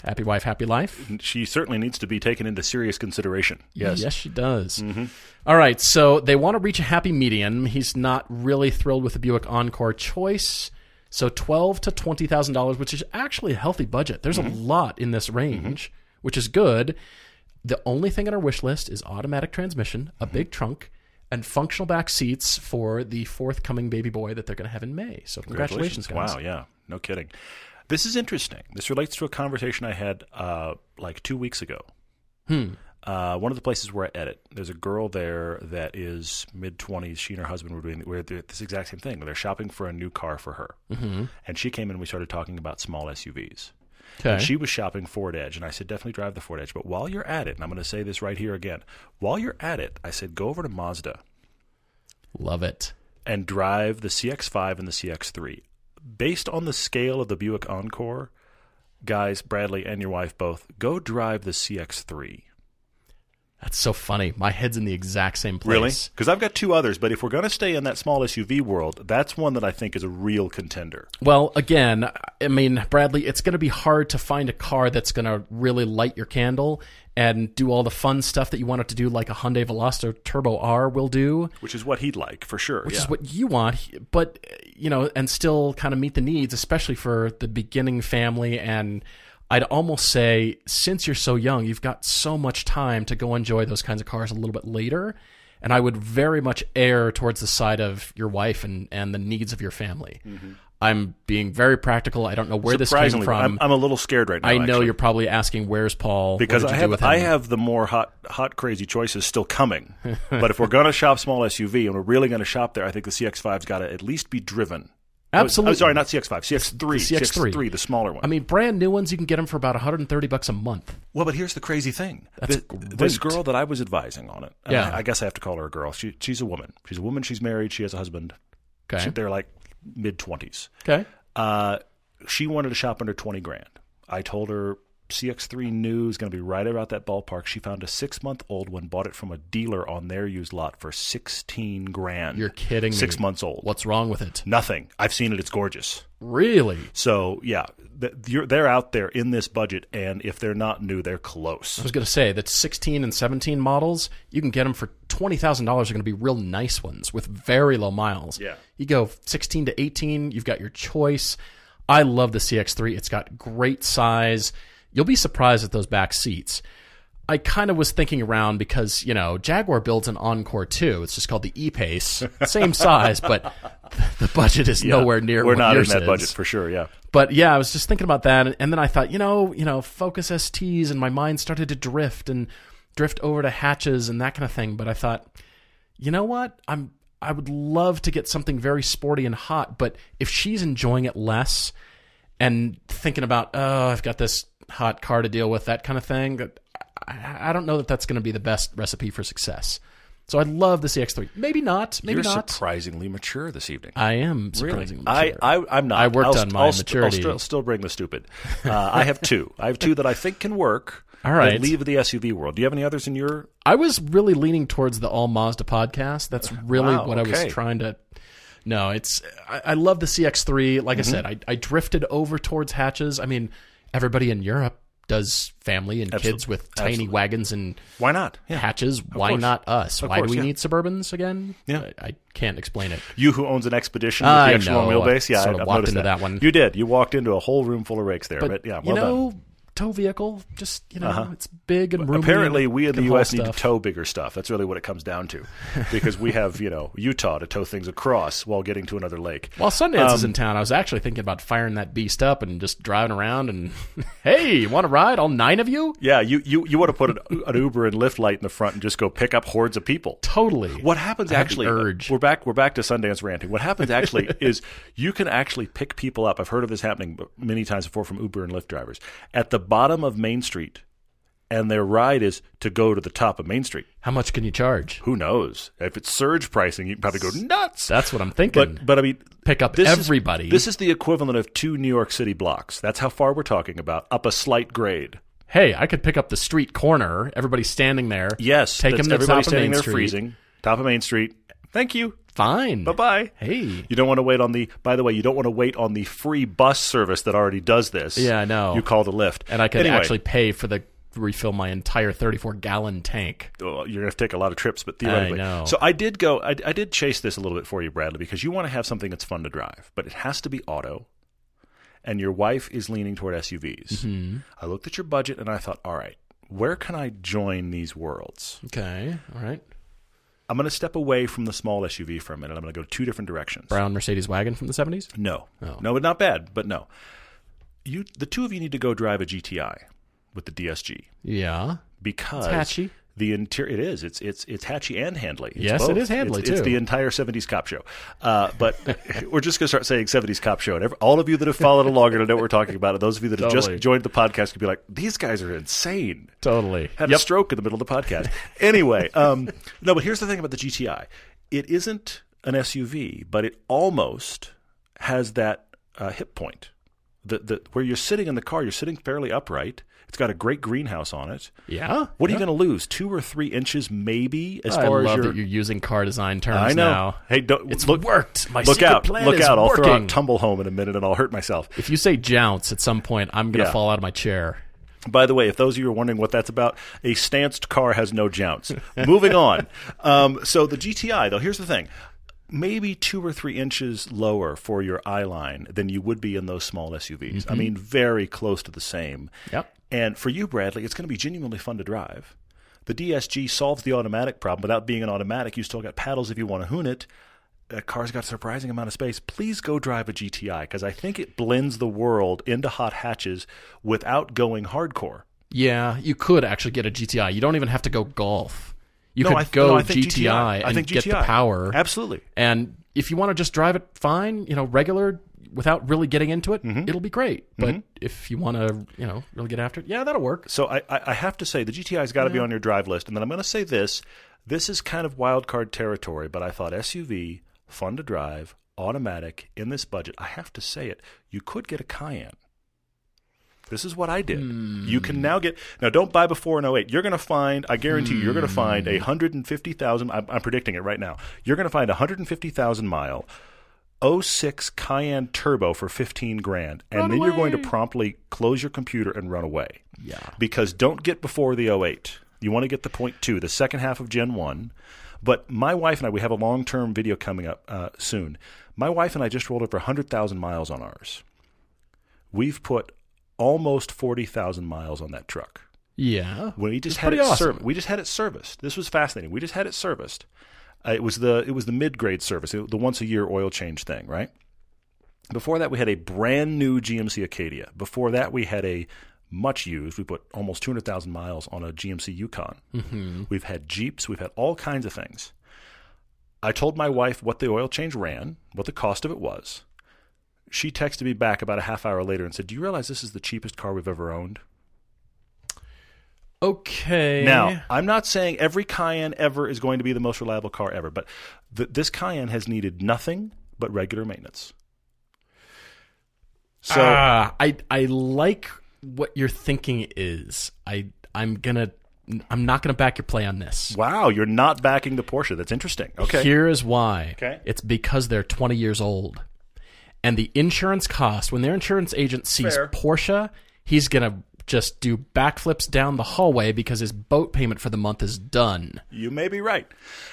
Happy wife, happy life. She certainly needs to be taken into serious consideration. Yes. Yes, she does. Mm-hmm. All right, so they want to reach a happy median. He's not really thrilled with the Buick Encore choice. So twelve to twenty thousand dollars, which is actually a healthy budget. There's a mm-hmm. lot in this mm-hmm. range, which is good. The only thing on our wish list is automatic transmission, a big trunk, and functional back seats for the forthcoming baby boy that they're going to have in May. So congratulations, guys. Wow. Yeah. No kidding. This is interesting. This relates to a conversation I had uh, like two weeks ago. Uh, one of the places where I edit, there's a girl there that is mid twenties. She and her husband were doing were doing this exact same thing. They're shopping for a new car for her, mm-hmm. and she came in. and We started talking about small SUVs. Okay. She was shopping Ford Edge, and I said, definitely drive the Ford Edge. But while you're at it, and I'm going to say this right here again, while you're at it, I said, go over to Mazda Love it. and drive the CX5 and the CX3. Based on the scale of the Buick Encore, guys, Bradley and your wife both, go drive the CX3. That's so funny. My head's in the exact same place. Really? Because I've got two others, but if we're going to stay in that small SUV world, that's one that I think is a real contender. Well, again, I mean, Bradley, it's going to be hard to find a car that's going to really light your candle and do all the fun stuff that you want it to do, like a Hyundai Veloster Turbo R will do, Which is what he'd like, for sure. which yeah. is what you want. But you know, and still kind of meet the needs, especially for the beginning family. And I'd almost say, since you're so young, you've got so much time to go enjoy those kinds of cars a little bit later. And I would very much err towards the side of your wife and, and the needs of your family. Mm-hmm. I'm being very practical. I don't know where this came from. I'm, I'm a little scared right now. I know actually, you're probably asking, "Where's Paul?" Because I have I have the more hot hot crazy choices still coming. but if we're going to shop small SUV and we're really going to shop there, I think the CX5's got to at least be driven. Oh, Absolutely. sorry, not CX5, CX3, The CX3. CX3, the smaller one. I mean, brand new ones you can get them for about 130 bucks a month. Well, but here's the crazy thing. That's Th- This girl that I was advising on it, Yeah. I, I guess I have to call her a girl. She, she's a woman. She's a woman. She's married. She has a husband. Okay. She- they're like mid 20s. Okay. Uh, she wanted to shop under 20 grand. I told her CX3 new is going to be right about that ballpark. She found a six month old one, bought it from a dealer on their used lot for 16 grand. You're kidding me. Six months old. What's wrong with it? Nothing. I've seen it. It's gorgeous. Really? So, yeah, they're out there in this budget, and if they're not new, they're close. I was going to say that 16 and 17 models, you can get them for $20,000 are going to be real nice ones with very low miles. Yeah. You go 16 to 18, you've got your choice. I love the CX3. It's got great size. You'll be surprised at those back seats. I kind of was thinking around because, you know, Jaguar builds an Encore too. It's just called the E-Pace. Same size, but the budget is nowhere near We're not in that is. budget for sure, yeah. But yeah, I was just thinking about that, and, and then I thought, you know, you know, Focus STs, and my mind started to drift and drift over to hatches and that kind of thing. But I thought, you know what, I'm I would love to get something very sporty and hot, but if she's enjoying it less and thinking about, oh, I've got this hot car to deal with, that kind of thing, that I, I don't know that that's going to be the best recipe for success. So I love the CX3. Maybe not. Maybe You're not. surprisingly mature this evening. I am surprisingly I, mature. I, I'm not. I worked I'll, on my I'll, maturity. I'll still, still bring the stupid. Uh, I have two. I have two that I think can work. All right. Leave the SUV world. Do you have any others in your? I was really leaning towards the All Mazda podcast. That's really Wow, what I was trying to. No, it's I, I love the CX3. Like Mm-hmm. I said, I, I drifted over towards hatches. I mean, everybody in Europe does family and kids with tiny Absolutely. wagons and Why not? Yeah. hatches. Why course. not us? Of Why course, do we yeah. need Suburbans again? Yeah. I, I can't explain it. You who owns an expedition with I the extra long wheelbase. Yeah, I sort I, of I've walked into that one. You did. You walked into a whole room full of rakes there. But, But yeah, well you know, done. Tow vehicle, just you know, it's big and roomy. Apparently, and we in the U.S. need to tow bigger stuff. That's really what it comes down to, because we have you know Utah to tow things across while getting to another lake. While Sundance Um, is in town, I was actually thinking about firing that beast up and just driving around and, hey, you want to ride? All nine of you? Yeah, you you, you want to put an, an Uber and Lyft light in the front and just go pick up hordes of people. Totally. What happens I actually? urge. We're back. We're back to Sundance ranting. What happens actually is you can actually pick people up. I've heard of this happening many times before from Uber and Lyft drivers at the bottom of Main Street, and their ride is to go to the top of Main Street. How much can you charge? Who knows? If it's surge pricing, you can probably go nuts. That's what I'm thinking. But but I mean, Pick up this is- everybody. this is the equivalent of two New York City blocks. That's how far we're talking about. Up a slight grade. hey, I could pick up the street corner. Everybody's standing there. Yes, Take them to the everybody top of standing there Street. freezing. Top of Main Street. Thank you. Fine. Bye bye. Hey. You don't want to wait on the. By the way, you don't want to wait on the free bus service that already does this. Yeah, I know. You call the Lyft, And I can Anyway, actually pay for the refill my entire 34 gallon tank. well, you're going to have to take a lot of trips, but theoretically. know. So I did go. I, I did chase this a little bit for you, Bradley, because you want to have something that's fun to drive, but it has to be auto. And your wife is leaning toward SUVs. Mm-hmm. I looked at your budget and I thought, all right, where can I join these worlds? Okay. All right. I'm going to step away from the small SUV for a minute. I'm going to go two different directions. Brown Mercedes wagon from the 70s? No, Oh. no, but not bad. But no, you the two of you need to go drive a GTI with the DSG Yeah. because It's hatchy. The interior it is. It's it's it's hatchy and handly. It's Yes, it both. is handly, it's, It's the entire '70s cop show. Uh, but we're just going to start saying '70s cop show, and every, all of you that have followed along and know what we're talking about, and those of you that have just joined the podcast could be like, "These guys are insane." Totally. had a stroke in the middle of the podcast. anyway, um, no, but here's the thing about the GTI: it isn't an SUV, but it almost has that uh, hip point. The, the, where you're sitting in the car, you're sitting fairly upright. It's got a great greenhouse on it. Yeah. What are you going to lose? Two or three inches, maybe, as I far love as your. that you're using car design terms I know. now. Hey, don't It's look. worked. My look out! plan look is out! I'll throw working. out tumble home in a minute, and I'll hurt myself. If you say jounce at some point, I'm going to Yeah. fall out of my chair. By the way, if those of you are wondering what that's about, a stanced car has no jounce. Moving on. Um, so the GTI, though, here's the thing. Maybe two or three inches lower for your eye line than you would be in those small SUVs. I mean, very close to the same. Yep. And for you, Bradley, it's going to be genuinely fun to drive. The DSG solves the automatic problem without being an automatic. You still got paddles if you want to hoon it. that car's got a surprising amount of space, please go drive a GTI because I think it blends the world into hot hatches without going hardcore. Yeah, you could actually get a GTI. You don't even have to go golf. You No, could I, go no, I think GTI, GTI. and I think get the power. Absolutely. And if you want to just drive it fine, you know, regular without really getting into it, Mm-hmm. it'll be great. Mm-hmm. But if you want to, you know, really get after it, yeah, that'll work. So I, I, I have to say the GTI's got to be on your drive list, and then I'm going to say this: this is kind of wild card territory, but I thought SUV, fun to drive, automatic in this budget. I have to say it: you could get a Cayenne. This is what I did. You can hmm. now get now. Don't buy before an 08. You're going to find. I guarantee you, you're going to find hmm. a hundred and fifty thousand. I'm, I'm predicting it right now. You're going to find a hundred and fifty thousand mile 06 Cayenne Turbo for 15 grand, and Run then you're going to promptly close your computer and run away. Yeah. Because don't get before the 08. You want to get the point two, the second half of Gen 1. But my wife and I, we have a long term video coming up uh, soon. My wife and I just rolled over 100,000 miles on ours. We've put almost 40,000 miles on that truck. Yeah. We just It's had it pretty awesome. serv- We just had it serviced. This was fascinating. We just had it serviced. Uh, it was the it was the mid grade service, the once a year oil change thing, right? Before that, we had a brand new GMC Acadia. Before that, we had a much used. We put almost 200,000 miles on a GMC Yukon. Mm-hmm. We've had Jeeps. We've had all kinds of things. I told my wife what the oil change ran, what the cost of it was. She texted me back about a half hour later and said, "Do you realize this is the cheapest car we've ever owned?" Okay. Now, I'm not saying every Cayenne ever is going to be the most reliable car ever, but th- this Cayenne has needed nothing but regular maintenance. So Ah, I I like what your thinking is. I I'm gonna I'm not gonna back your play on this. wow, you're not backing the Porsche. That's interesting. Okay. Here is why. Okay. It's because they're 20 years old. And the insurance cost, when their insurance agent sees Fair. Porsche, he's going to just do backflips down the hallway because his boat payment for the month is done. you may be right.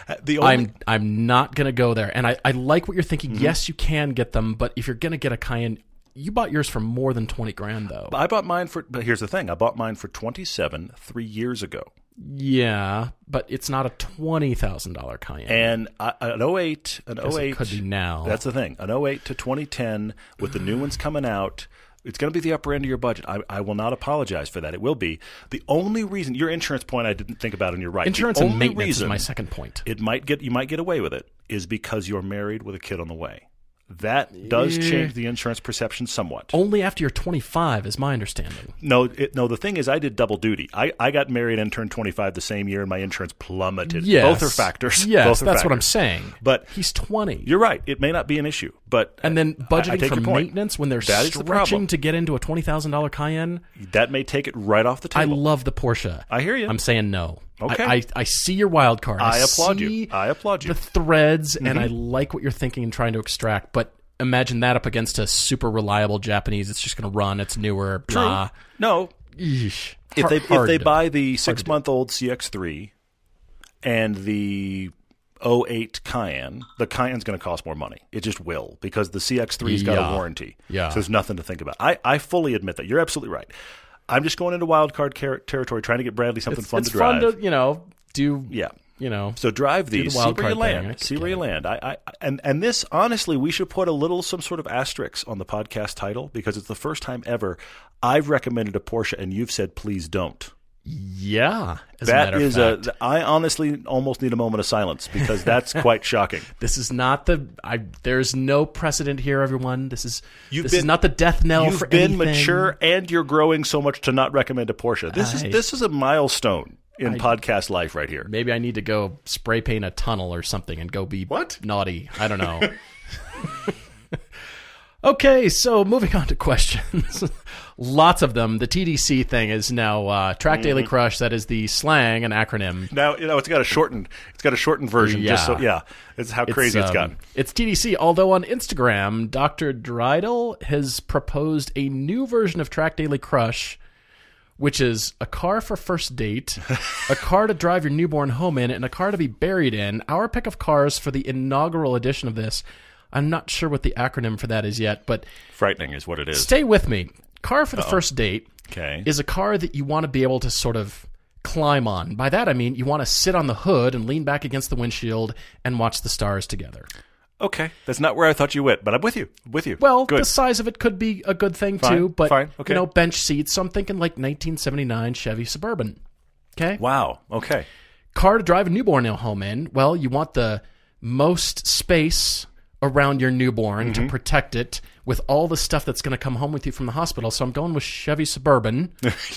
Uh, The only I'm I'm not going to go there. And I, I like what you're thinking. Mm-hmm. Yes, you can get them, but if you're going to get a Cayenne, you bought yours for more than 20 grand though. I bought mine for but here's the thing. I bought mine for 27 3 years ago. Yeah, but it's not a $20,000 Cayenne. And an 08, an Guess 08 could be now. That's the thing. An 08 to 2010 with the new ones coming out. It's going to be the upper end of your budget. I, I will not apologize for that. It will be. The only reason your insurance point I didn't think about and you're right. Insurance and maintenance reason is my second point. it might get you might get away with it is because you're married with a kid on the way. That does Yeah. change the insurance perception somewhat. Only after you're 25 is my understanding. No, it, no. The thing is, I did double duty. I, I got married and turned 25 the same year, and my insurance plummeted. Yes. Both are factors. Yes, Both are that's what I'm saying. But he's 20. You're right. It may not be an issue, but and then I- I budgeting for maintenance when they're That the stretching problem. to get into a $20,000 Cayenne. that may take it right off the table. I love the Porsche. I hear you. I'm saying no. Okay. I, I, I see your wild card. I applaud you. I applaud you. Mm-hmm. The threads, and I like what you're thinking and trying to extract, but imagine that up against a super reliable Japanese. It's just going to run. It's newer. Blah. no, Eesh. if Har- they if they buy the six month old CX3 and the 08 Cayenne, the Cayenne's going to cost more money. It just will because the CX3's got Yeah. a warranty. Yeah. so there's nothing to think about. I, I fully admit that. You're absolutely right. I'm just going into wild card car- territory, trying to get Bradley something it's, fun it's to drive. fun to, you know, do, yeah. you know. So drive these, the see where you land. See where you land. I, I, and and this honestly, we should put a little some sort of asterisk on the podcast title because it's the first time ever I've recommended a Porsche and you've said please don't. Yeah. As a That of is fact. a. I honestly almost need a moment of silence because that's quite shocking. This is not the. I. There's no precedent here, everyone. This is. You've this been- is not the death knell You've for been anything. mature and you're growing so much to not recommend a Porsche. This is this is a milestone in podcast life right here. Maybe I need to go spray paint a tunnel or something and go be What? naughty. I don't know. okay, so moving on to questions. Lots of them. The TDC thing is now uh, Track Daily Mm-hmm. Crush. That is the slang, an acronym. Now you know it's got a shortened. It's got a shortened version. Just so Yeah. yeah, it's how crazy it's um, gotten. It's TDC. Although on Instagram, Dr. Dreidel has proposed a new version of Track Daily Crush, which is a car for first date, a car to drive your newborn home in, and a car to be buried in. Our pick of cars for the inaugural edition of this. I'm not sure what the acronym for that is yet, but Frightening is what it is. stay with me. Car for the oh. first date Okay. is a car that you want to be able to sort of climb on. By that I mean you want to sit on the hood and lean back against the windshield and watch the stars together. Okay, that's not where I thought you went, but I'm with you. With you. Well, good. the size of it could be a good thing Fine, too, but fine, okay. you know, bench seats. So I'm thinking like 1979 Chevy Suburban. Okay, wow. Okay. car to drive a newborn home in. Well, you want the most space around your newborn Mm-hmm. to protect it with all the stuff that's going to come home with you from the hospital. So I'm going with Chevy Suburban.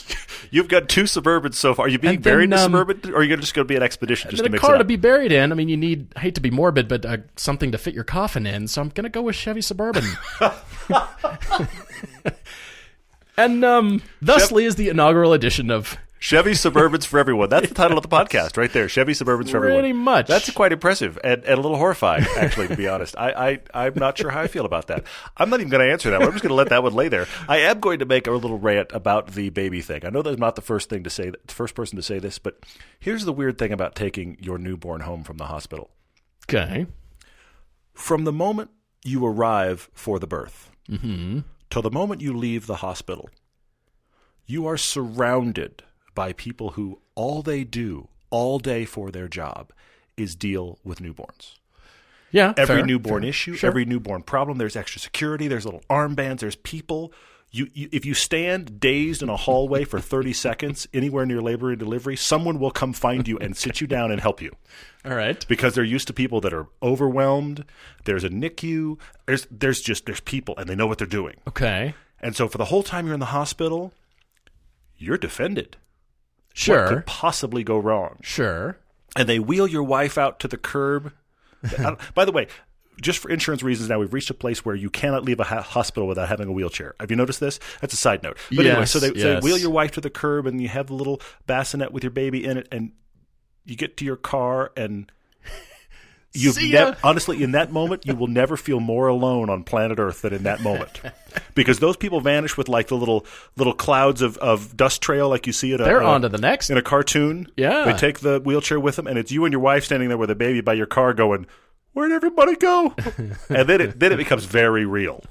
You've got two Suburbans so far. Are you being And then, buried in a um, Suburban, or are you just going to be an expedition just to a car to be buried in. I mean, you need. I hate to be morbid, but uh, something to fit your coffin in. So I'm going to go with Chevy Suburban. and um, thusly is the inaugural edition of Chevy Suburbans for everyone. That's the title of the podcast right there. Chevy Suburbans for everyone. Pretty much. That's quite impressive and, and a little horrifying, actually, to be honest. I, I, I'm not sure how I feel about that. I'm not even going to answer that one. I'm just going to let that one lay there. I am going to make a little rant about the baby thing. I know that's not the first thing to say, the first person to say this, but here's the weird thing about taking your newborn home from the hospital. okay. From the moment you arrive for the birth mm-hmm. till the moment you leave the hospital, you are surrounded by people who all they do all day for their job is deal with newborns. Yeah. Every fair, newborn fair. issue, Sure. every newborn problem, there's extra security, there's little armbands, there's people. You, you, if you stand dazed in a hallway for 30 seconds anywhere near labor and delivery, someone will come find you and sit you down and help you All right. because they're used to people that are overwhelmed. There's a NICU. There's there's just there's people and they know what they're doing. Okay. And so for the whole time you're in the hospital, you're defended. What Sure. could possibly go wrong? Sure. And they wheel your wife out to the curb. By the way, just for insurance reasons, now we've reached a place where you cannot leave a ha- hospital without having a wheelchair. Have you noticed this? That's a side note. But anyway, so they, Yes, so they wheel your wife to the curb, and you have the little bassinet with your baby in it, and you get to your car, and you've honestly in that moment you will never feel more alone on planet Earth than in that moment, because those people vanish with like the little little clouds of, of dust trail like you see a They're a- on to the next. in a cartoon. Yeah. They take the wheelchair with them, and it's you and your wife standing there with a baby by your car going, Where'd everybody go? and then it, then it becomes very real.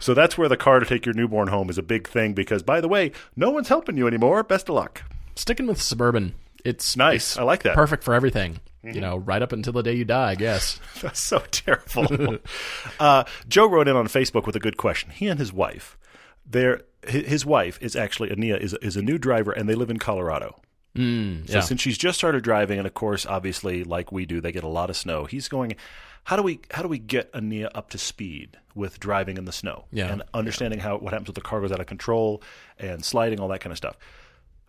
So that's where the car to take your newborn home is a big thing because, by the way, no one's helping you anymore. Best of luck. Sticking with suburban. It's Nice. it's I like that. Perfect for everything. You know, right up until the day you die, I guess. That's so terrible. uh, Joe wrote in on Facebook with a good question. He and his wife, their hi- his wife is actually Ania is is a new driver, and they live in Colorado. Mm, So yeah. since she's just started driving, and of course, obviously, like we do, they get a lot of snow. He's going. How do we how do we get Ania up to speed with driving in the snow? Yeah. and understanding how what happens with the car goes out of control and sliding, all that kind of stuff.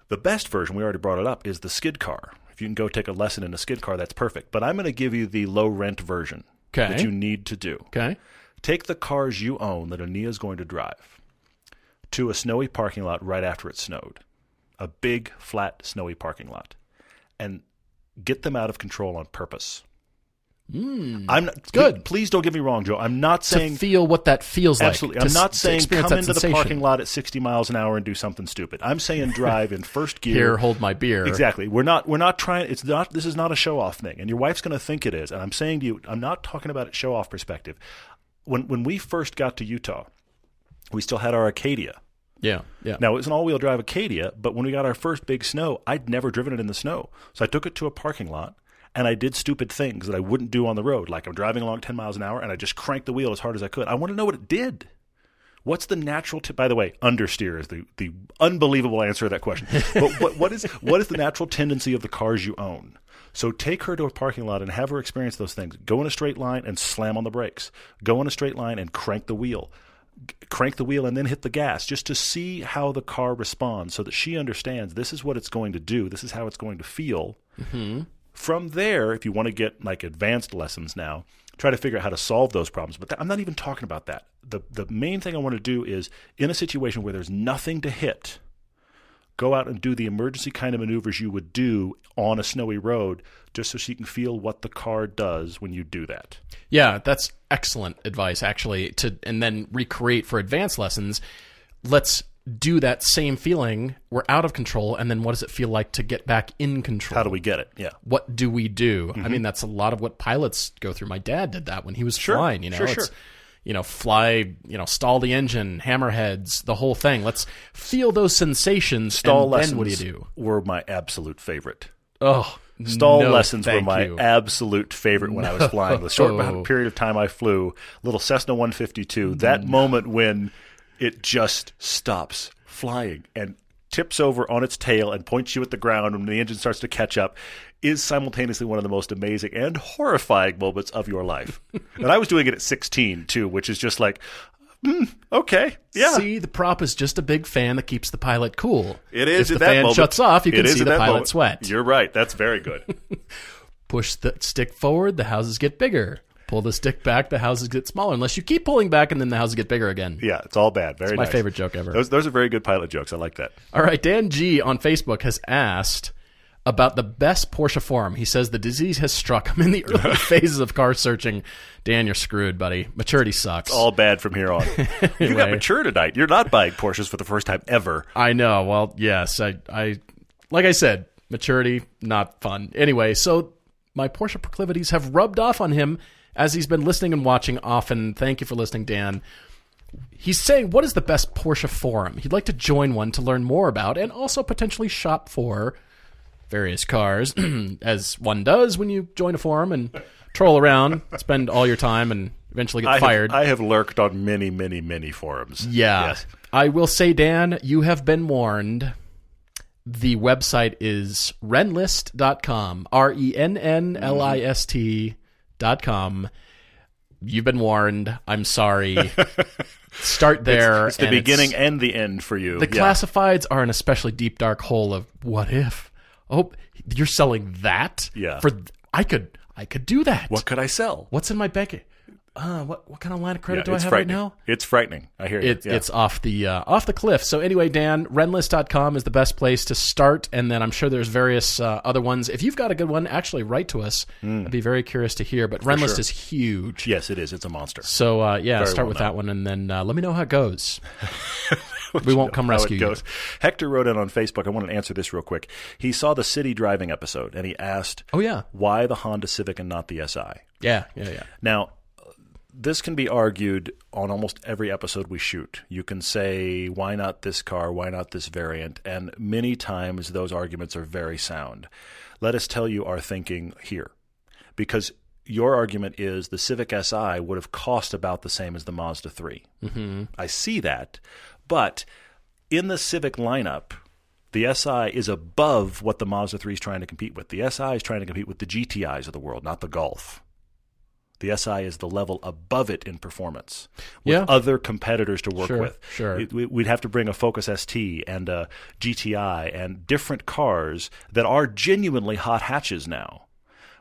The best version, we already brought it up, is the skid car. If you can go take a lesson in a skid car, that's perfect. But I'm going to give you the low rent version Okay. that you need to do. Okay. Take the cars you own that Ania is going to drive to a snowy parking lot right after it snowed, a big, flat, snowy parking lot, and get them out of control on purpose. Hmm. I'm not, good. Please don't get me wrong, Joe. I'm not To saying feel what that feels like. absolutely. I'm not saying come into the parking lot at 60 miles an hour and do something stupid. I'm saying drive in first gear. Here, hold my beer. Exactly. We're not we're not trying it's not this is not a show off thing. And your wife's gonna think it is. And I'm saying to you, I'm not talking about it show off perspective. When when we first got to Utah, we still had our Acadia. Yeah. Yeah. Now it was an all wheel drive Acadia, but when we got our first big snow, I'd never driven it in the snow. So I took it to a parking lot and I did stupid things that I wouldn't do on the road. Like I'm driving along ten miles an hour and I just cranked the wheel as hard as I could. I want to know what it did. What's the natural? T- by the way, understeer is the, the unbelievable answer to that question. But what, what is what is the natural tendency of the cars you own? So take her to a parking lot and have her experience those things. Go in a straight line and slam on the brakes. Go in a straight line and crank the wheel. G- Crank the wheel and then hit the gas just to see how the car responds so that she understands this is what it's going to do. This is how it's going to feel. Mm-hmm. From there, if you want to get like advanced lessons now, try to figure out how to solve those problems. But I'm not even talking about that. The the main thing I want to do is in a situation where there's nothing to hit, go out and do the emergency kind of maneuvers you would do on a snowy road just so she can feel what the car does when you do that. Yeah, that's excellent advice actually to and then recreate for advanced lessons. Let's do that same feeling. We're out of control and then what does it feel like to get back in control? How do we get it? Yeah. what do we do? Mm-hmm. I mean, that's a lot of what pilots go through. My dad did that when he was flying, you know. Sure, it's, sure. You know, fly, you know, stall the engine, hammerheads, the whole thing. Let's feel those sensations. Stall lessons what do you do? were my absolute favorite. Oh, Stall No, lessons were my you. absolute favorite when I was flying. The short period of time I flew, little Cessna 152, that moment when it just stops flying and tips over on its tail and points you at the ground when the engine starts to catch up is simultaneously one of the most amazing and horrifying moments of your life. and I was doing it at 16 too, which is just like, hmm, okay, yeah. See, the prop is just a big fan that keeps the pilot cool. It is If the that fan moment. shuts off, you can see the pilot moment. sweat. You're right. That's very good. Push the stick forward, the houses get bigger. Pull the stick back, the houses get smaller. Unless you keep pulling back, and then the houses get bigger again. yeah, it's all bad. Very my nice. favorite joke ever. Those, those are very good pilot jokes. I like that. All right, Dan G on Facebook has asked about the best Porsche forum. He says the disease has struck him in the early phases of car searching. Dan, you're screwed, buddy. Maturity sucks. All bad from here on. You got mature tonight. You're not buying Porsches for the first time ever. I know. Well, yes, I, I, like I said, maturity not fun. Anyway, so my Porsche proclivities have rubbed off on him as he's been listening and watching often. Thank you for listening, Dan. He's saying, what is the best Porsche forum? He'd like to join one to learn more about and also potentially shop for various cars, as one does when you join a forum and troll around, spend all your time, and eventually get I fired. Have, I have lurked on many, many, many forums. Yeah. Yes. I will say, Dan, you have been warned. The website is rennlist.com. R E N N L I S T.com. You've been warned. I'm sorry. Start there. It's the and beginning and the end for you. the Yeah. classifieds are an especially deep, dark hole of what if? Oh, you're selling that? Yeah. For I could, I could do that. What could I sell? What's in my bank? Uh, what what kind of line of credit Yeah, do I have right now? It's frightening. I hear you. It, Yeah. It's off the uh, off the cliff. So anyway, Dan, rennlist.com is the best place to start, and then I'm sure there's various uh, other ones. If you've got a good one, actually write to us. I'd be very curious to hear. But Rennlist Hmm. sure. is huge. yes, it is. It's a monster. So uh, yeah, Very start well with known. that one, and then uh, let me know how it goes. we won't come How rescue you. Hector wrote in on Facebook. I want to answer this real quick. He saw the city driving episode and he asked, Oh yeah, "Why the Honda Civic and not the SI?" yeah, yeah, yeah. Now, this can be argued on almost every episode we shoot. You can say, why not this car? Why not this variant? And many times those arguments are very sound. Let us tell you our thinking here. Because your argument is the Civic Si would have cost about the same as the Mazda 3. Mm-hmm. I see that. But in the Civic lineup, the SI is above what the Mazda 3 is trying to compete with. The SI is trying to compete with the GTIs of the world, not the Golf. The SI is the level above it in performance with Yeah. other competitors to work Sure, with. sure. It- We'd have to bring a Focus ST and a GTI and different cars that are genuinely hot hatches now.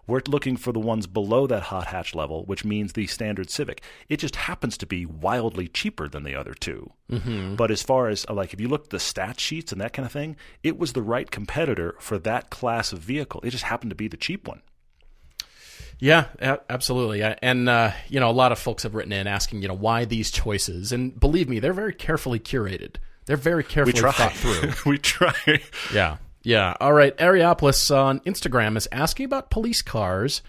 We're looking for the ones below that hot hatch level, which means the standard Civic. It just happens to be wildly cheaper than the other 2 Mm-hmm. But as far as like if you look at the stat sheets and that kind of thing, it was the right competitor for that class of vehicle. It just happened to be the cheap one. Yeah, absolutely. And uh, you know, a lot of folks have written in asking, you know, why these choices. And believe me, they're very carefully curated. They're very carefully thought through. we try. Yeah. Yeah. All right. Ariopolis on Instagram is asking about police cars.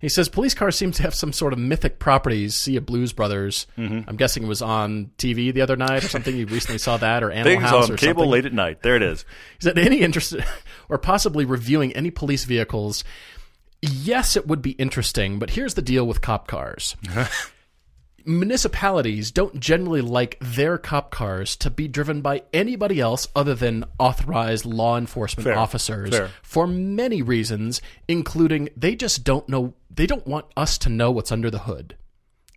He says police cars seem to have some sort of mythic properties. See a Blues Brothers. Mm-hmm. I'm guessing it was on TV the other night or something. You recently saw that or Animal Things House on or cable something. late at night. There it is. Is that any interest or possibly reviewing any police vehicles? Yes, it would be interesting, but here's the deal with cop cars. Municipalities don't generally like their cop cars to be driven by anybody else other than authorized law enforcement Fair. officers Fair. for many reasons, including they just don't know, they don't want us to know what's under the hood.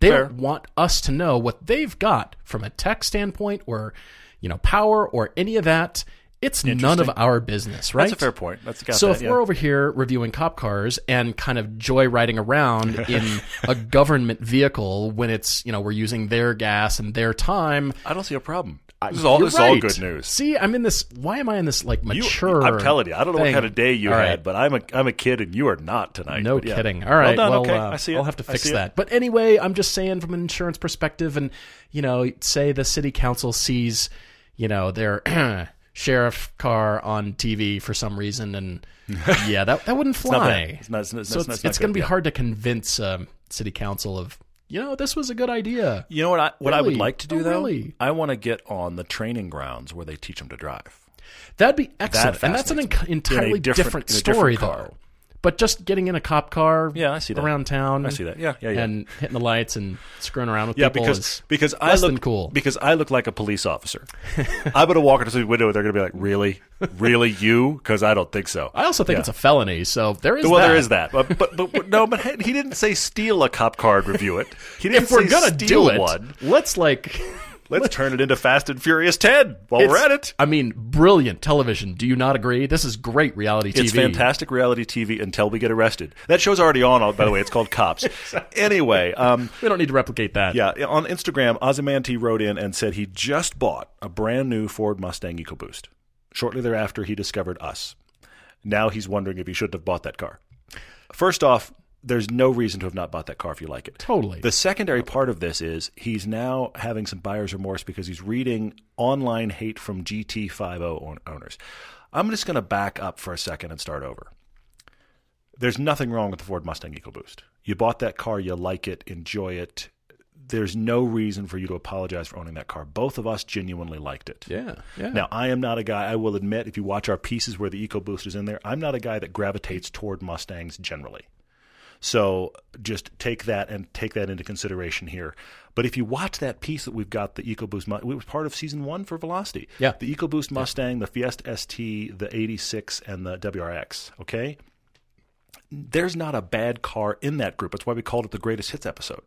They Fair. don't want us to know what they've got from a tech standpoint or, you know, power or any of that. It's none of our business, right? That's a fair point. That's got so that, if yeah. we're over here reviewing cop cars and kind of joyriding around in a government vehicle when it's you know we're using their gas and their time, I don't see a problem. This is all, this is all right. good news. See, I'm in this. Why am I in this like You- mature? I'm telling you, I don't know what kind of day you All had, right. but I'm a I'm a kid and you are not tonight. No yeah. kidding. All right. Well, done. okay. uh, I see it. I'll have to fix see it. that. But anyway, I'm just saying from an insurance perspective, and you know, say the city council sees, you know, their sheriff car on TV for some reason, and yeah, that that wouldn't fly. It's not- it's not- so it's it's, it's going to be yeah. hard to convince um, city council of, you know, this was a good idea. You know what I what I would like to do Oh, though? really? I want to get on the training grounds where they teach them to drive. That'd be excellent, That and that's an en- me. In a entirely different- different, a different story, though. But just getting in a cop car, Yeah, I see that. around town. I see that. Yeah, yeah, yeah. and hitting the lights and screwing around with Yeah, people because is because I less look than cool. because I look like a police officer. I'm gonna walk into the window. and They're gonna be like, "Really, really, you?" Because I don't think so. I also think Yeah. it's a felony. So there is well, that. there is that, but, but but but no, but he didn't say steal a cop car and review it. He didn't If we're say gonna steal do it, one. let's like. Let's turn it into Fast and Furious Ten while we're at it. I mean, brilliant television. Do you not agree? This is great reality TV. It's fantastic reality TV until we get arrested. That show's already on, by the way. It's called Cops. Anyway, um, We don't need to replicate that. yeah, on Instagram, Ozymanti wrote in and said he just bought a brand new Ford Mustang EcoBoost. Shortly thereafter, he discovered us. Now he's wondering if he shouldn't have bought that car. First off, there's no reason to have not bought that car if you like it. Totally. The secondary part of this is he's now having some buyer's remorse because he's reading online hate from GT50 owners. I'm just going to back up for a second and start over. There's nothing wrong with the Ford Mustang EcoBoost. You bought that car, you like it, enjoy it. There's no reason for you to apologize for owning that car. Both of us genuinely liked it. Yeah. Yeah. Now, I am not a guy, I will admit, if you watch our pieces where the EcoBoost is in there, I'm not a guy that gravitates toward Mustangs generally. So just take that and take that into consideration here. But if you watch that piece that we've got, the EcoBoost, it was part of season one for Velocity. Yeah. The EcoBoost Mustang, the Fiesta ST, the 86, and the WRX. Okay? There's not a bad car in that group. That's why we called it the greatest hits episode.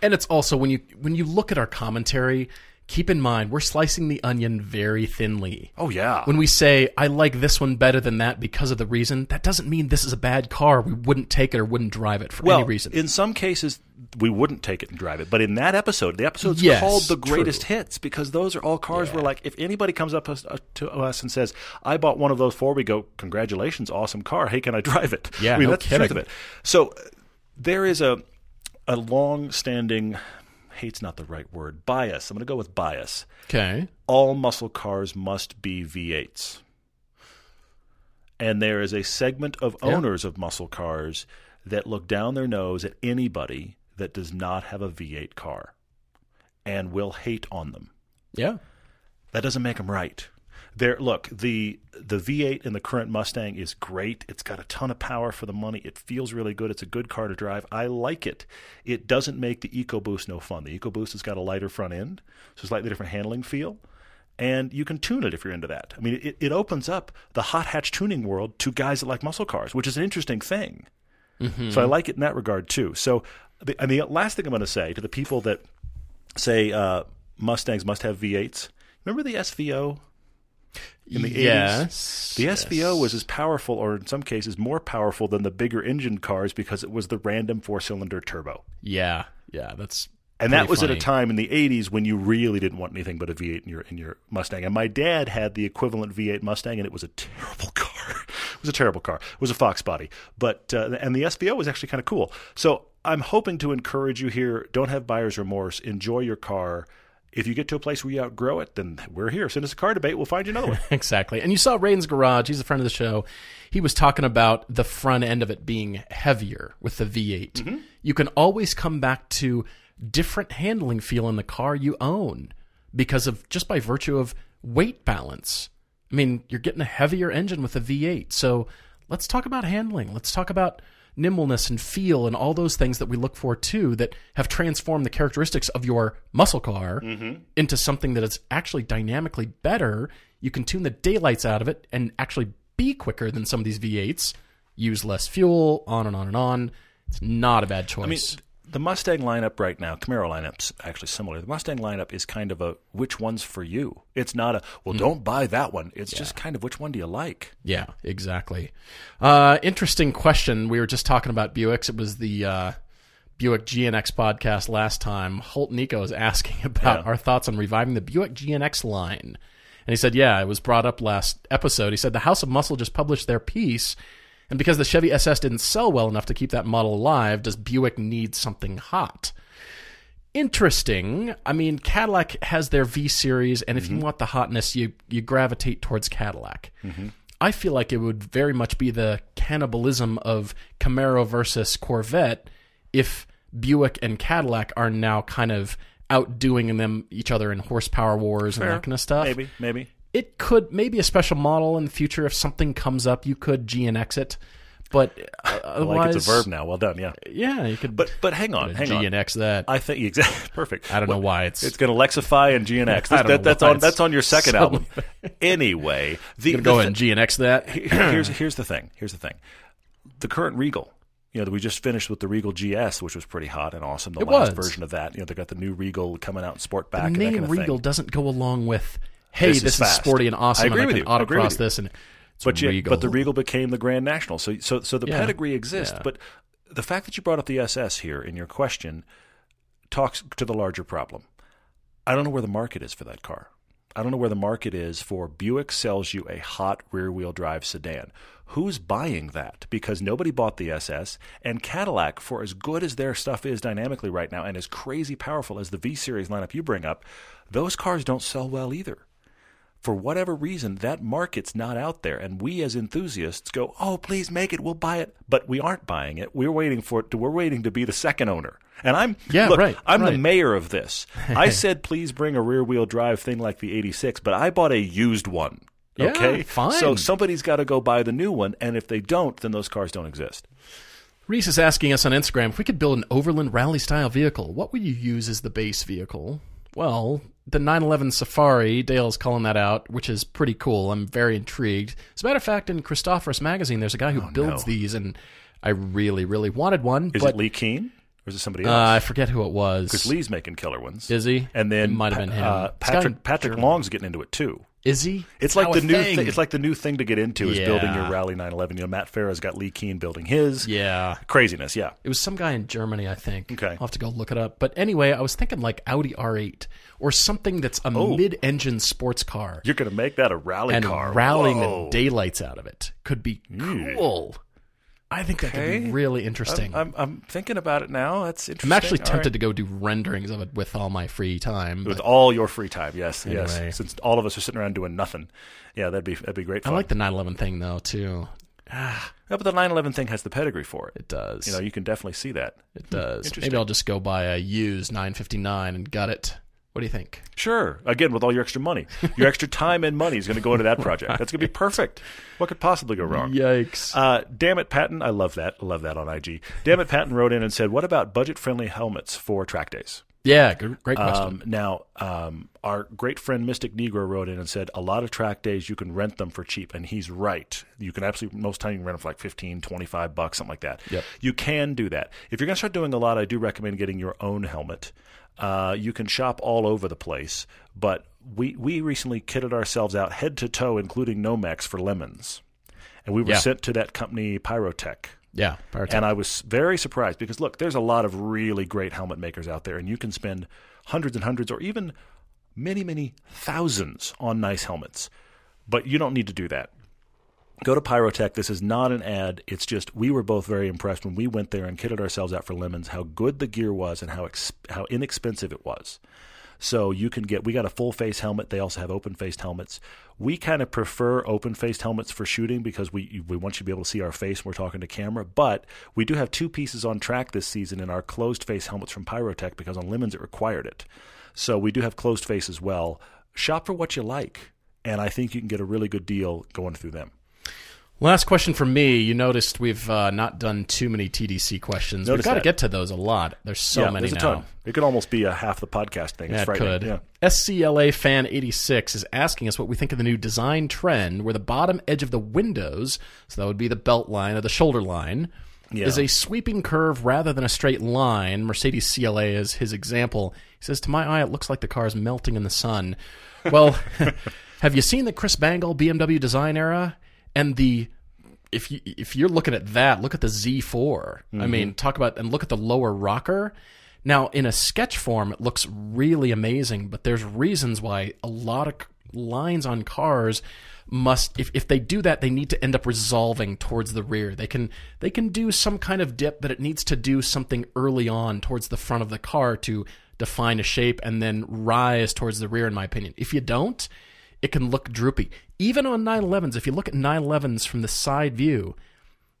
And it's also when you when you look at our commentary, keep in mind we're slicing the onion very thinly. Oh, yeah. When we say I like this one better than that because of the reason, that doesn't mean this is a bad car. We wouldn't take it or wouldn't drive it for well, any reason. in some cases, we wouldn't take it and drive it. But in that episode, the episode's Yes, called the greatest true. hits because those are all cars where, like, if anybody comes up uh, to us and says, "I bought one of those four, we go, "Congratulations, awesome car! Hey, can I drive it?" Yeah, I mean no that's the truth of it. So there is a a long-standing hate's not the right word bias. I'm going to go with bias. okay. All muscle cars must be V8s. And there is a segment of Yeah. owners of muscle cars that look down their nose at anybody that does not have a V8 car and will hate on them. Yeah. That doesn't make them right. There, look the the V8 in the current Mustang is great. It's got a ton of power for the money. It feels really good. It's a good car to drive. I like it. It doesn't make the EcoBoost no fun. The EcoBoost has got a lighter front end, so slightly different handling feel, and you can tune it if you're into that. I mean, it, it opens up the hot hatch tuning world to guys that like muscle cars, which is an interesting thing. So I like it in that regard too. So, the, and the last thing I'm going to say to the people that say uh, Mustangs must have V8s. Remember the SVO in the 80s? yes. The SVO was as powerful, or in some cases more powerful, than the bigger engine cars because it was the random four cylinder turbo. Yeah. Yeah. That's And that was at a time in the 80s when you really didn't want anything but a V8 in your in your Mustang. And my dad had the equivalent V8 Mustang, and it was a terrible car. it was a terrible car. It was a Fox body, but uh, and the SVO was actually kind of cool. So I'm hoping to encourage you here. Don't have buyer's remorse. Enjoy your car. If you get to a place where you outgrow it, then we're here. Send us a car debate. We'll find you another one. Exactly. And you saw Raiden's Garage. He's a friend of the show. He was talking about the front end of it being heavier with the V8. Mm-hmm. You can always come back to different handling feel in the car you own because of just by virtue of weight balance. I mean, you're getting a heavier engine with a V8. So let's talk about handling. Let's talk about nimbleness and feel and all those things that we look for too that have transformed the characteristics of your muscle car mm-hmm. into something that is actually dynamically better. You can tune the daylights out of it and actually be quicker than some of these V8s, use less fuel, on and on and on. It's not a bad choice. I mean, the Mustang lineup right now, Camaro lineup's actually similar. The Mustang lineup is kind of a which one's for you. It's not a well, don't buy that one. It's just kind of which one do you like. Yeah, exactly. Uh, interesting question. We were just talking about Buicks. It was the uh, Buick GNX podcast last time. Holt Nico is asking about Yeah. our thoughts on reviving the Buick GNX line. And he said, yeah, it was brought up last episode. He said the House of Muscle just published their piece. And because the Chevy SS didn't sell well enough to keep that model alive, does Buick need something hot? interesting. I mean, Cadillac has their V series, and if you mm-hmm. want the hotness, you you gravitate towards Cadillac. Mm-hmm. I feel like it would very much be the cannibalism of Camaro versus Corvette if Buick and Cadillac are now kind of outdoing them each other in horsepower wars and that kind of stuff. Maybe, maybe. It could maybe a special model in the future if something comes up. You could GNX it, But uh, like it's a verb now. Well done. Yeah. Yeah, you could. But but hang on, hang on. and X that. I think exactly perfect. I don't know why it's- it's going to Lexify and GNX. Don't That, that's on that's on your second suddenly- album. anyway, the, gonna the go ahead and G and X that. Here's here's the thing. Here's the thing. The current Regal. You know, we just finished with the Regal GS, which was pretty hot and awesome. The It last was. version of that. You know, they got the new Regal coming out in Sportback The and that name kind of Regal thing. doesn't go along with. Hey, This this, is is, sporty and awesome. I agree and with I you. can I agree autocross with you. this and. But yet, but the Regal became the Grand National. So so so the Yeah. pedigree exists. Yeah. But the fact that you brought up the SS here in your question talks to the larger problem. I don't know where the market is for that car. I don't know where the market is for Buick sells you a hot rear wheel drive sedan. Who's buying that? Because nobody bought the SS, and Cadillac, for as good as their stuff is dynamically right now and as crazy powerful as the V Series lineup you bring up, those cars don't sell well either for whatever reason, that market's not out there. And we as enthusiasts go, oh, please make it, we'll buy it. But we aren't buying it. We're waiting for it to, we're waiting to be the second owner. And I'm, Yeah, look, right, I'm the mayor of this. I said, please bring a rear wheel drive thing like the 86, but I bought a used one. Yeah, Okay. fine. So somebody's got to go buy the new one. And if they don't, then those cars don't exist. Reese is asking us on Instagram if we could build an overland rally style vehicle. What would you use as the base vehicle? Well, the 911 Safari, Dale's calling that out, which is pretty cool. I'm very intrigued. As a matter of fact, in Christophorus magazine, there's a guy who builds Oh, no. these, and I really, really wanted one. Is but it Leh Keen or is it somebody uh, else? I forget who it was. Because Leh's making killer ones. Is he? And then It might have been him. Uh, Patrick Patrick. Long's getting into it too. Is he? It's like now the new thing. thing. It's like the new thing to get into is building your Rally 911. You know, Matt Farah's got Leh Keen building his. yeah. Craziness, yeah. It was some guy in Germany, I think. Okay. I'll have to go look it up. But anyway, I was thinking like Audi R8 or something that's a Oh. mid-engine sports car. You're going to make that a rally and car. rallying Whoa. the daylights out of it could be cool. I think that could Okay. be really interesting. I'm, I'm, I'm thinking about it now. That's interesting. I'm actually All tempted right. to go do renderings of it with all my free time. with all your free time. Yes, Anyway. yes. Since all of us are sitting around doing nothing, yeah, that'd be that'd be great I fun. like the 911 thing though too. Ah, yeah, but the 911 thing has the pedigree for it. It does. You know, you can definitely see that. it does. Maybe I'll just go buy a used 959 and gut it. What do you think? Sure. Again, with all your extra money, your extra time and money is going to go into that project. That's going to be perfect. What could possibly go wrong? Yikes! Uh, damn it, Patton. I love that. I love that on IG. Damn it, Patton wrote in and said, "What about budget-friendly helmets for track days?" yeah, good, great question. Um, now, um, our great friend Mystic Negro wrote in and said, a lot of track days you can rent them for cheap. And he's right. You can absolutely, most time you can rent them for like 15, 25 bucks, something like that. Yep. You can do that. If you're going to start doing a lot, I do recommend getting your own helmet. Uh, you can shop all over the place, but we, we recently kitted ourselves out head to toe, including Nomex for lemons. And we were Yeah. sent to that company, Pyrotect. yeah, Pyrotect. And I was very surprised because look, there's a lot of really great helmet makers out there, and you can spend hundreds and hundreds, or even many, many thousands on nice helmets. But you don't need to do that. Go to Pyrotect. This is not an ad. It's just we were both very impressed when we went there and kitted ourselves out for lemons. How good the gear was and how ex- how inexpensive it was. So you can get we got a full face helmet. They also have open faced helmets. We kind of prefer open faced helmets for shooting because we we want you to be able to see our face when we're talking to camera. But we do have two pieces on track this season in our closed face helmets from Pyrotect because on lemons it required it. So we do have closed face as well. Shop for what you like, and I think you can get a really good deal going through them. Last question from me. You noticed we've uh, not done too many TDC questions. Noticed We've got to get to those a lot. There's so yeah, many there's a now. ton. It could almost be a half the podcast thing. It's Yeah, it frightening. could. Yeah. SCLA fan 86 is asking us what we think of the new design trend where the bottom edge of the windows, so that would be the belt line or the shoulder line, Yeah. is a sweeping curve rather than a straight line. Mercedes CLA is his example. He says, To my eye, it looks like the car is melting in the sun. Well, have you seen the Chris Bangle BMW design era and the if you if you're looking at that, look at the Z4. I mm-hmm. mean, talk about and look at the lower rocker. Now, in a sketch form, it looks really amazing, but there's reasons why a lot of lines on cars must if, if they do that they need to end up resolving towards the rear they can they can do some kind of dip but it needs to do something early on towards the front of the car to define a shape and then rise towards the rear in my opinion if you don't it can look droopy. Even on 911s, if you look at 911s from the side view,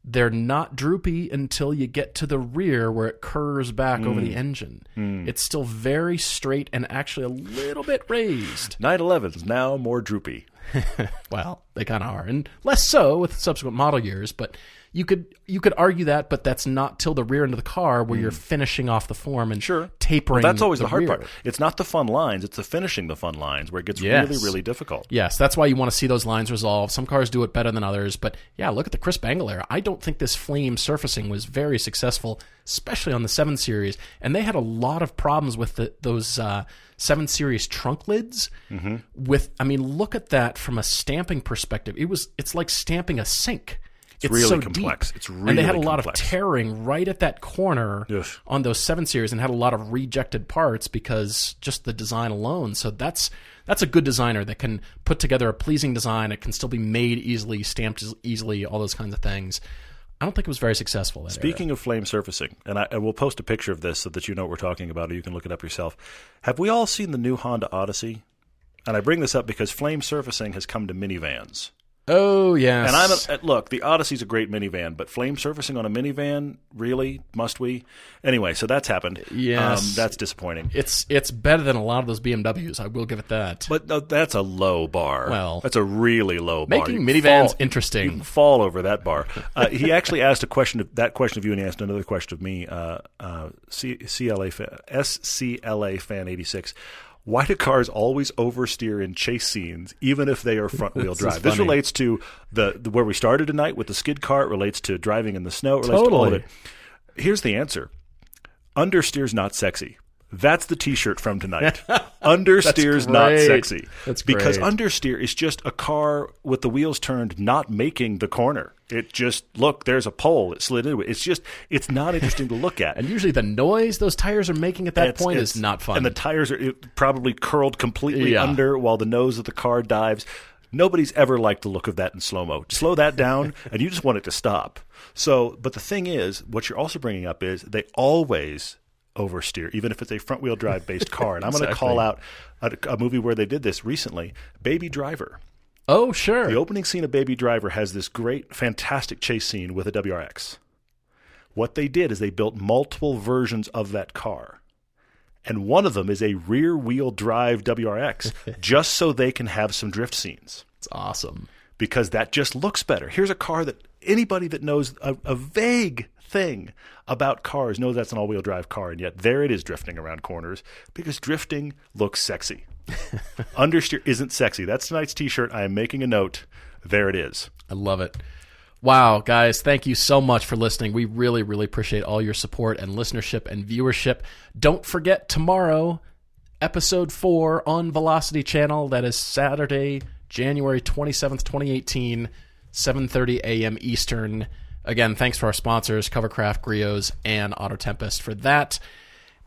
they're not droopy until you get to the rear where it curves back over the hmm. engine. Hmm. It's still very straight and actually a little bit raised. 911 is now more droopy. Well, they kind of are, and less so with subsequent model years. But you could you could argue that, but that's not till the rear end of the car where you're finishing off the form and Mm. Sure. tapering. That's always the, hard rear. part. It's not the fun lines; it's the finishing the fun lines where it gets Yes. really, really difficult. Yes, that's why you want to see those lines resolved. Some cars do it better than others, but yeah, look at the Chris Bangle era. I don't think this flame surfacing was very successful, especially on the 7 Series. And they had a lot of problems with the, those uh, 7 Series trunk lids. Mm-hmm. With, I mean, look at that from a stamping perspective. It was, it's like stamping a sink. It's, really so complex. deep. It's really and they had a really lot of tearing right at that corner Yes. on those seven series and had a lot of rejected parts because just the design alone. So that's that's a good designer that can put together a pleasing design. It can still be made easily, stamped easily, all those kinds of things. I don't think it was very successful. That era. Speaking of flame surfacing, and I, I will post a picture of this so that you know what we're talking about, or you can look it up yourself. Have we all seen the new Honda Odyssey? And I bring this up because flame surfacing has come to minivans. Oh yes, And I'm a, uh, look, the Odyssey's a great minivan, but flame surfacing on a minivan, really? Must we? Anyway, so that's happened. Yes. um, that's disappointing. it's it's better than a lot of those BMWs. I will give it that. But no, that's a low bar. Well, that's a really low bar. making You minivans fall- interesting. You fall over that bar. Uh, he actually asked a question of that question of you, and he asked another question of me. Uh, uh, C- CLA fan, SCLA fan eighty six. Why do cars always oversteer in chase scenes, even if they are front wheel drive? This relates to the, the where we started tonight with the skid car. It relates to driving in the snow. It relates to all of Totally. it. Here's the answer: understeer's not sexy. That's the T-shirt from tonight. Understeer's not sexy. That's because understeer is just a car with the wheels turned, not making the corner. It just look. There's a pole. It slid into it. It's just. It's not interesting to look at. and usually the noise those tires are making at that It's- point it's- is not fun. And the tires are probably curled completely Yeah. under while the nose of the car dives. Nobody's ever liked the look of that in slow mo. Slow that down, and you just want it to stop. So, but the thing is, what you're also bringing up is they always oversteer, even if it's a front wheel drive based car. And I'm going to call out a, a movie where they did this recently, Baby Driver. oh sure, The opening scene of Baby Driver has this great, fantastic chase scene with a WRX. What they did is they built multiple versions of that car. And one of them is a rear wheel drive WRX, just so they can have some drift scenes. it's awesome. Because that just looks better. Here's a car that anybody that knows a, a vague thing about cars No, that's an all wheel drive car, and yet there it is drifting around corners because drifting looks sexy. Understeer isn't sexy. That's tonight's t shirt. I am making a note. There it is. I love it. Wow, guys, thank you so much for listening. We really, really appreciate all your support and listenership and viewership. Don't forget tomorrow, episode four on Velocity Channel. That is Saturday, January 27th, 2018, 7.30 a.m. Eastern. Again, thanks for our sponsors, Covercraft, Griot's, and Auto Tempest for that.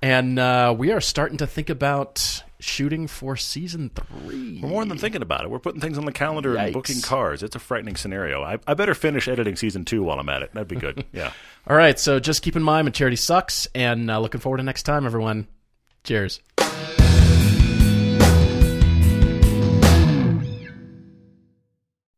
And uh, we are starting to think about shooting for season three. We're more than thinking about it. We're putting things on the calendar and booking cars. It's a frightening scenario. I, I better finish editing season two while I'm at it. That'd be good. Yeah. All right, so just keep in mind, maturity sucks, and uh, looking forward to next time, everyone. Cheers.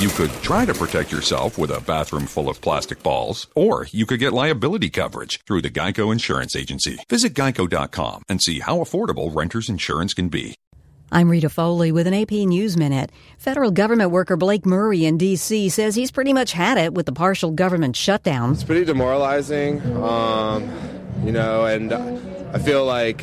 You could try to protect yourself with a bathroom full of plastic balls, or you could get liability coverage through the Geico Insurance Agency. Visit geico.com and see how affordable renter's insurance can be. I'm Rita Foley with an AP News Minute. Federal government worker Blake Murray in D.C. says he's pretty much had it with the partial government shutdown. It's pretty demoralizing, um, you know, and I feel like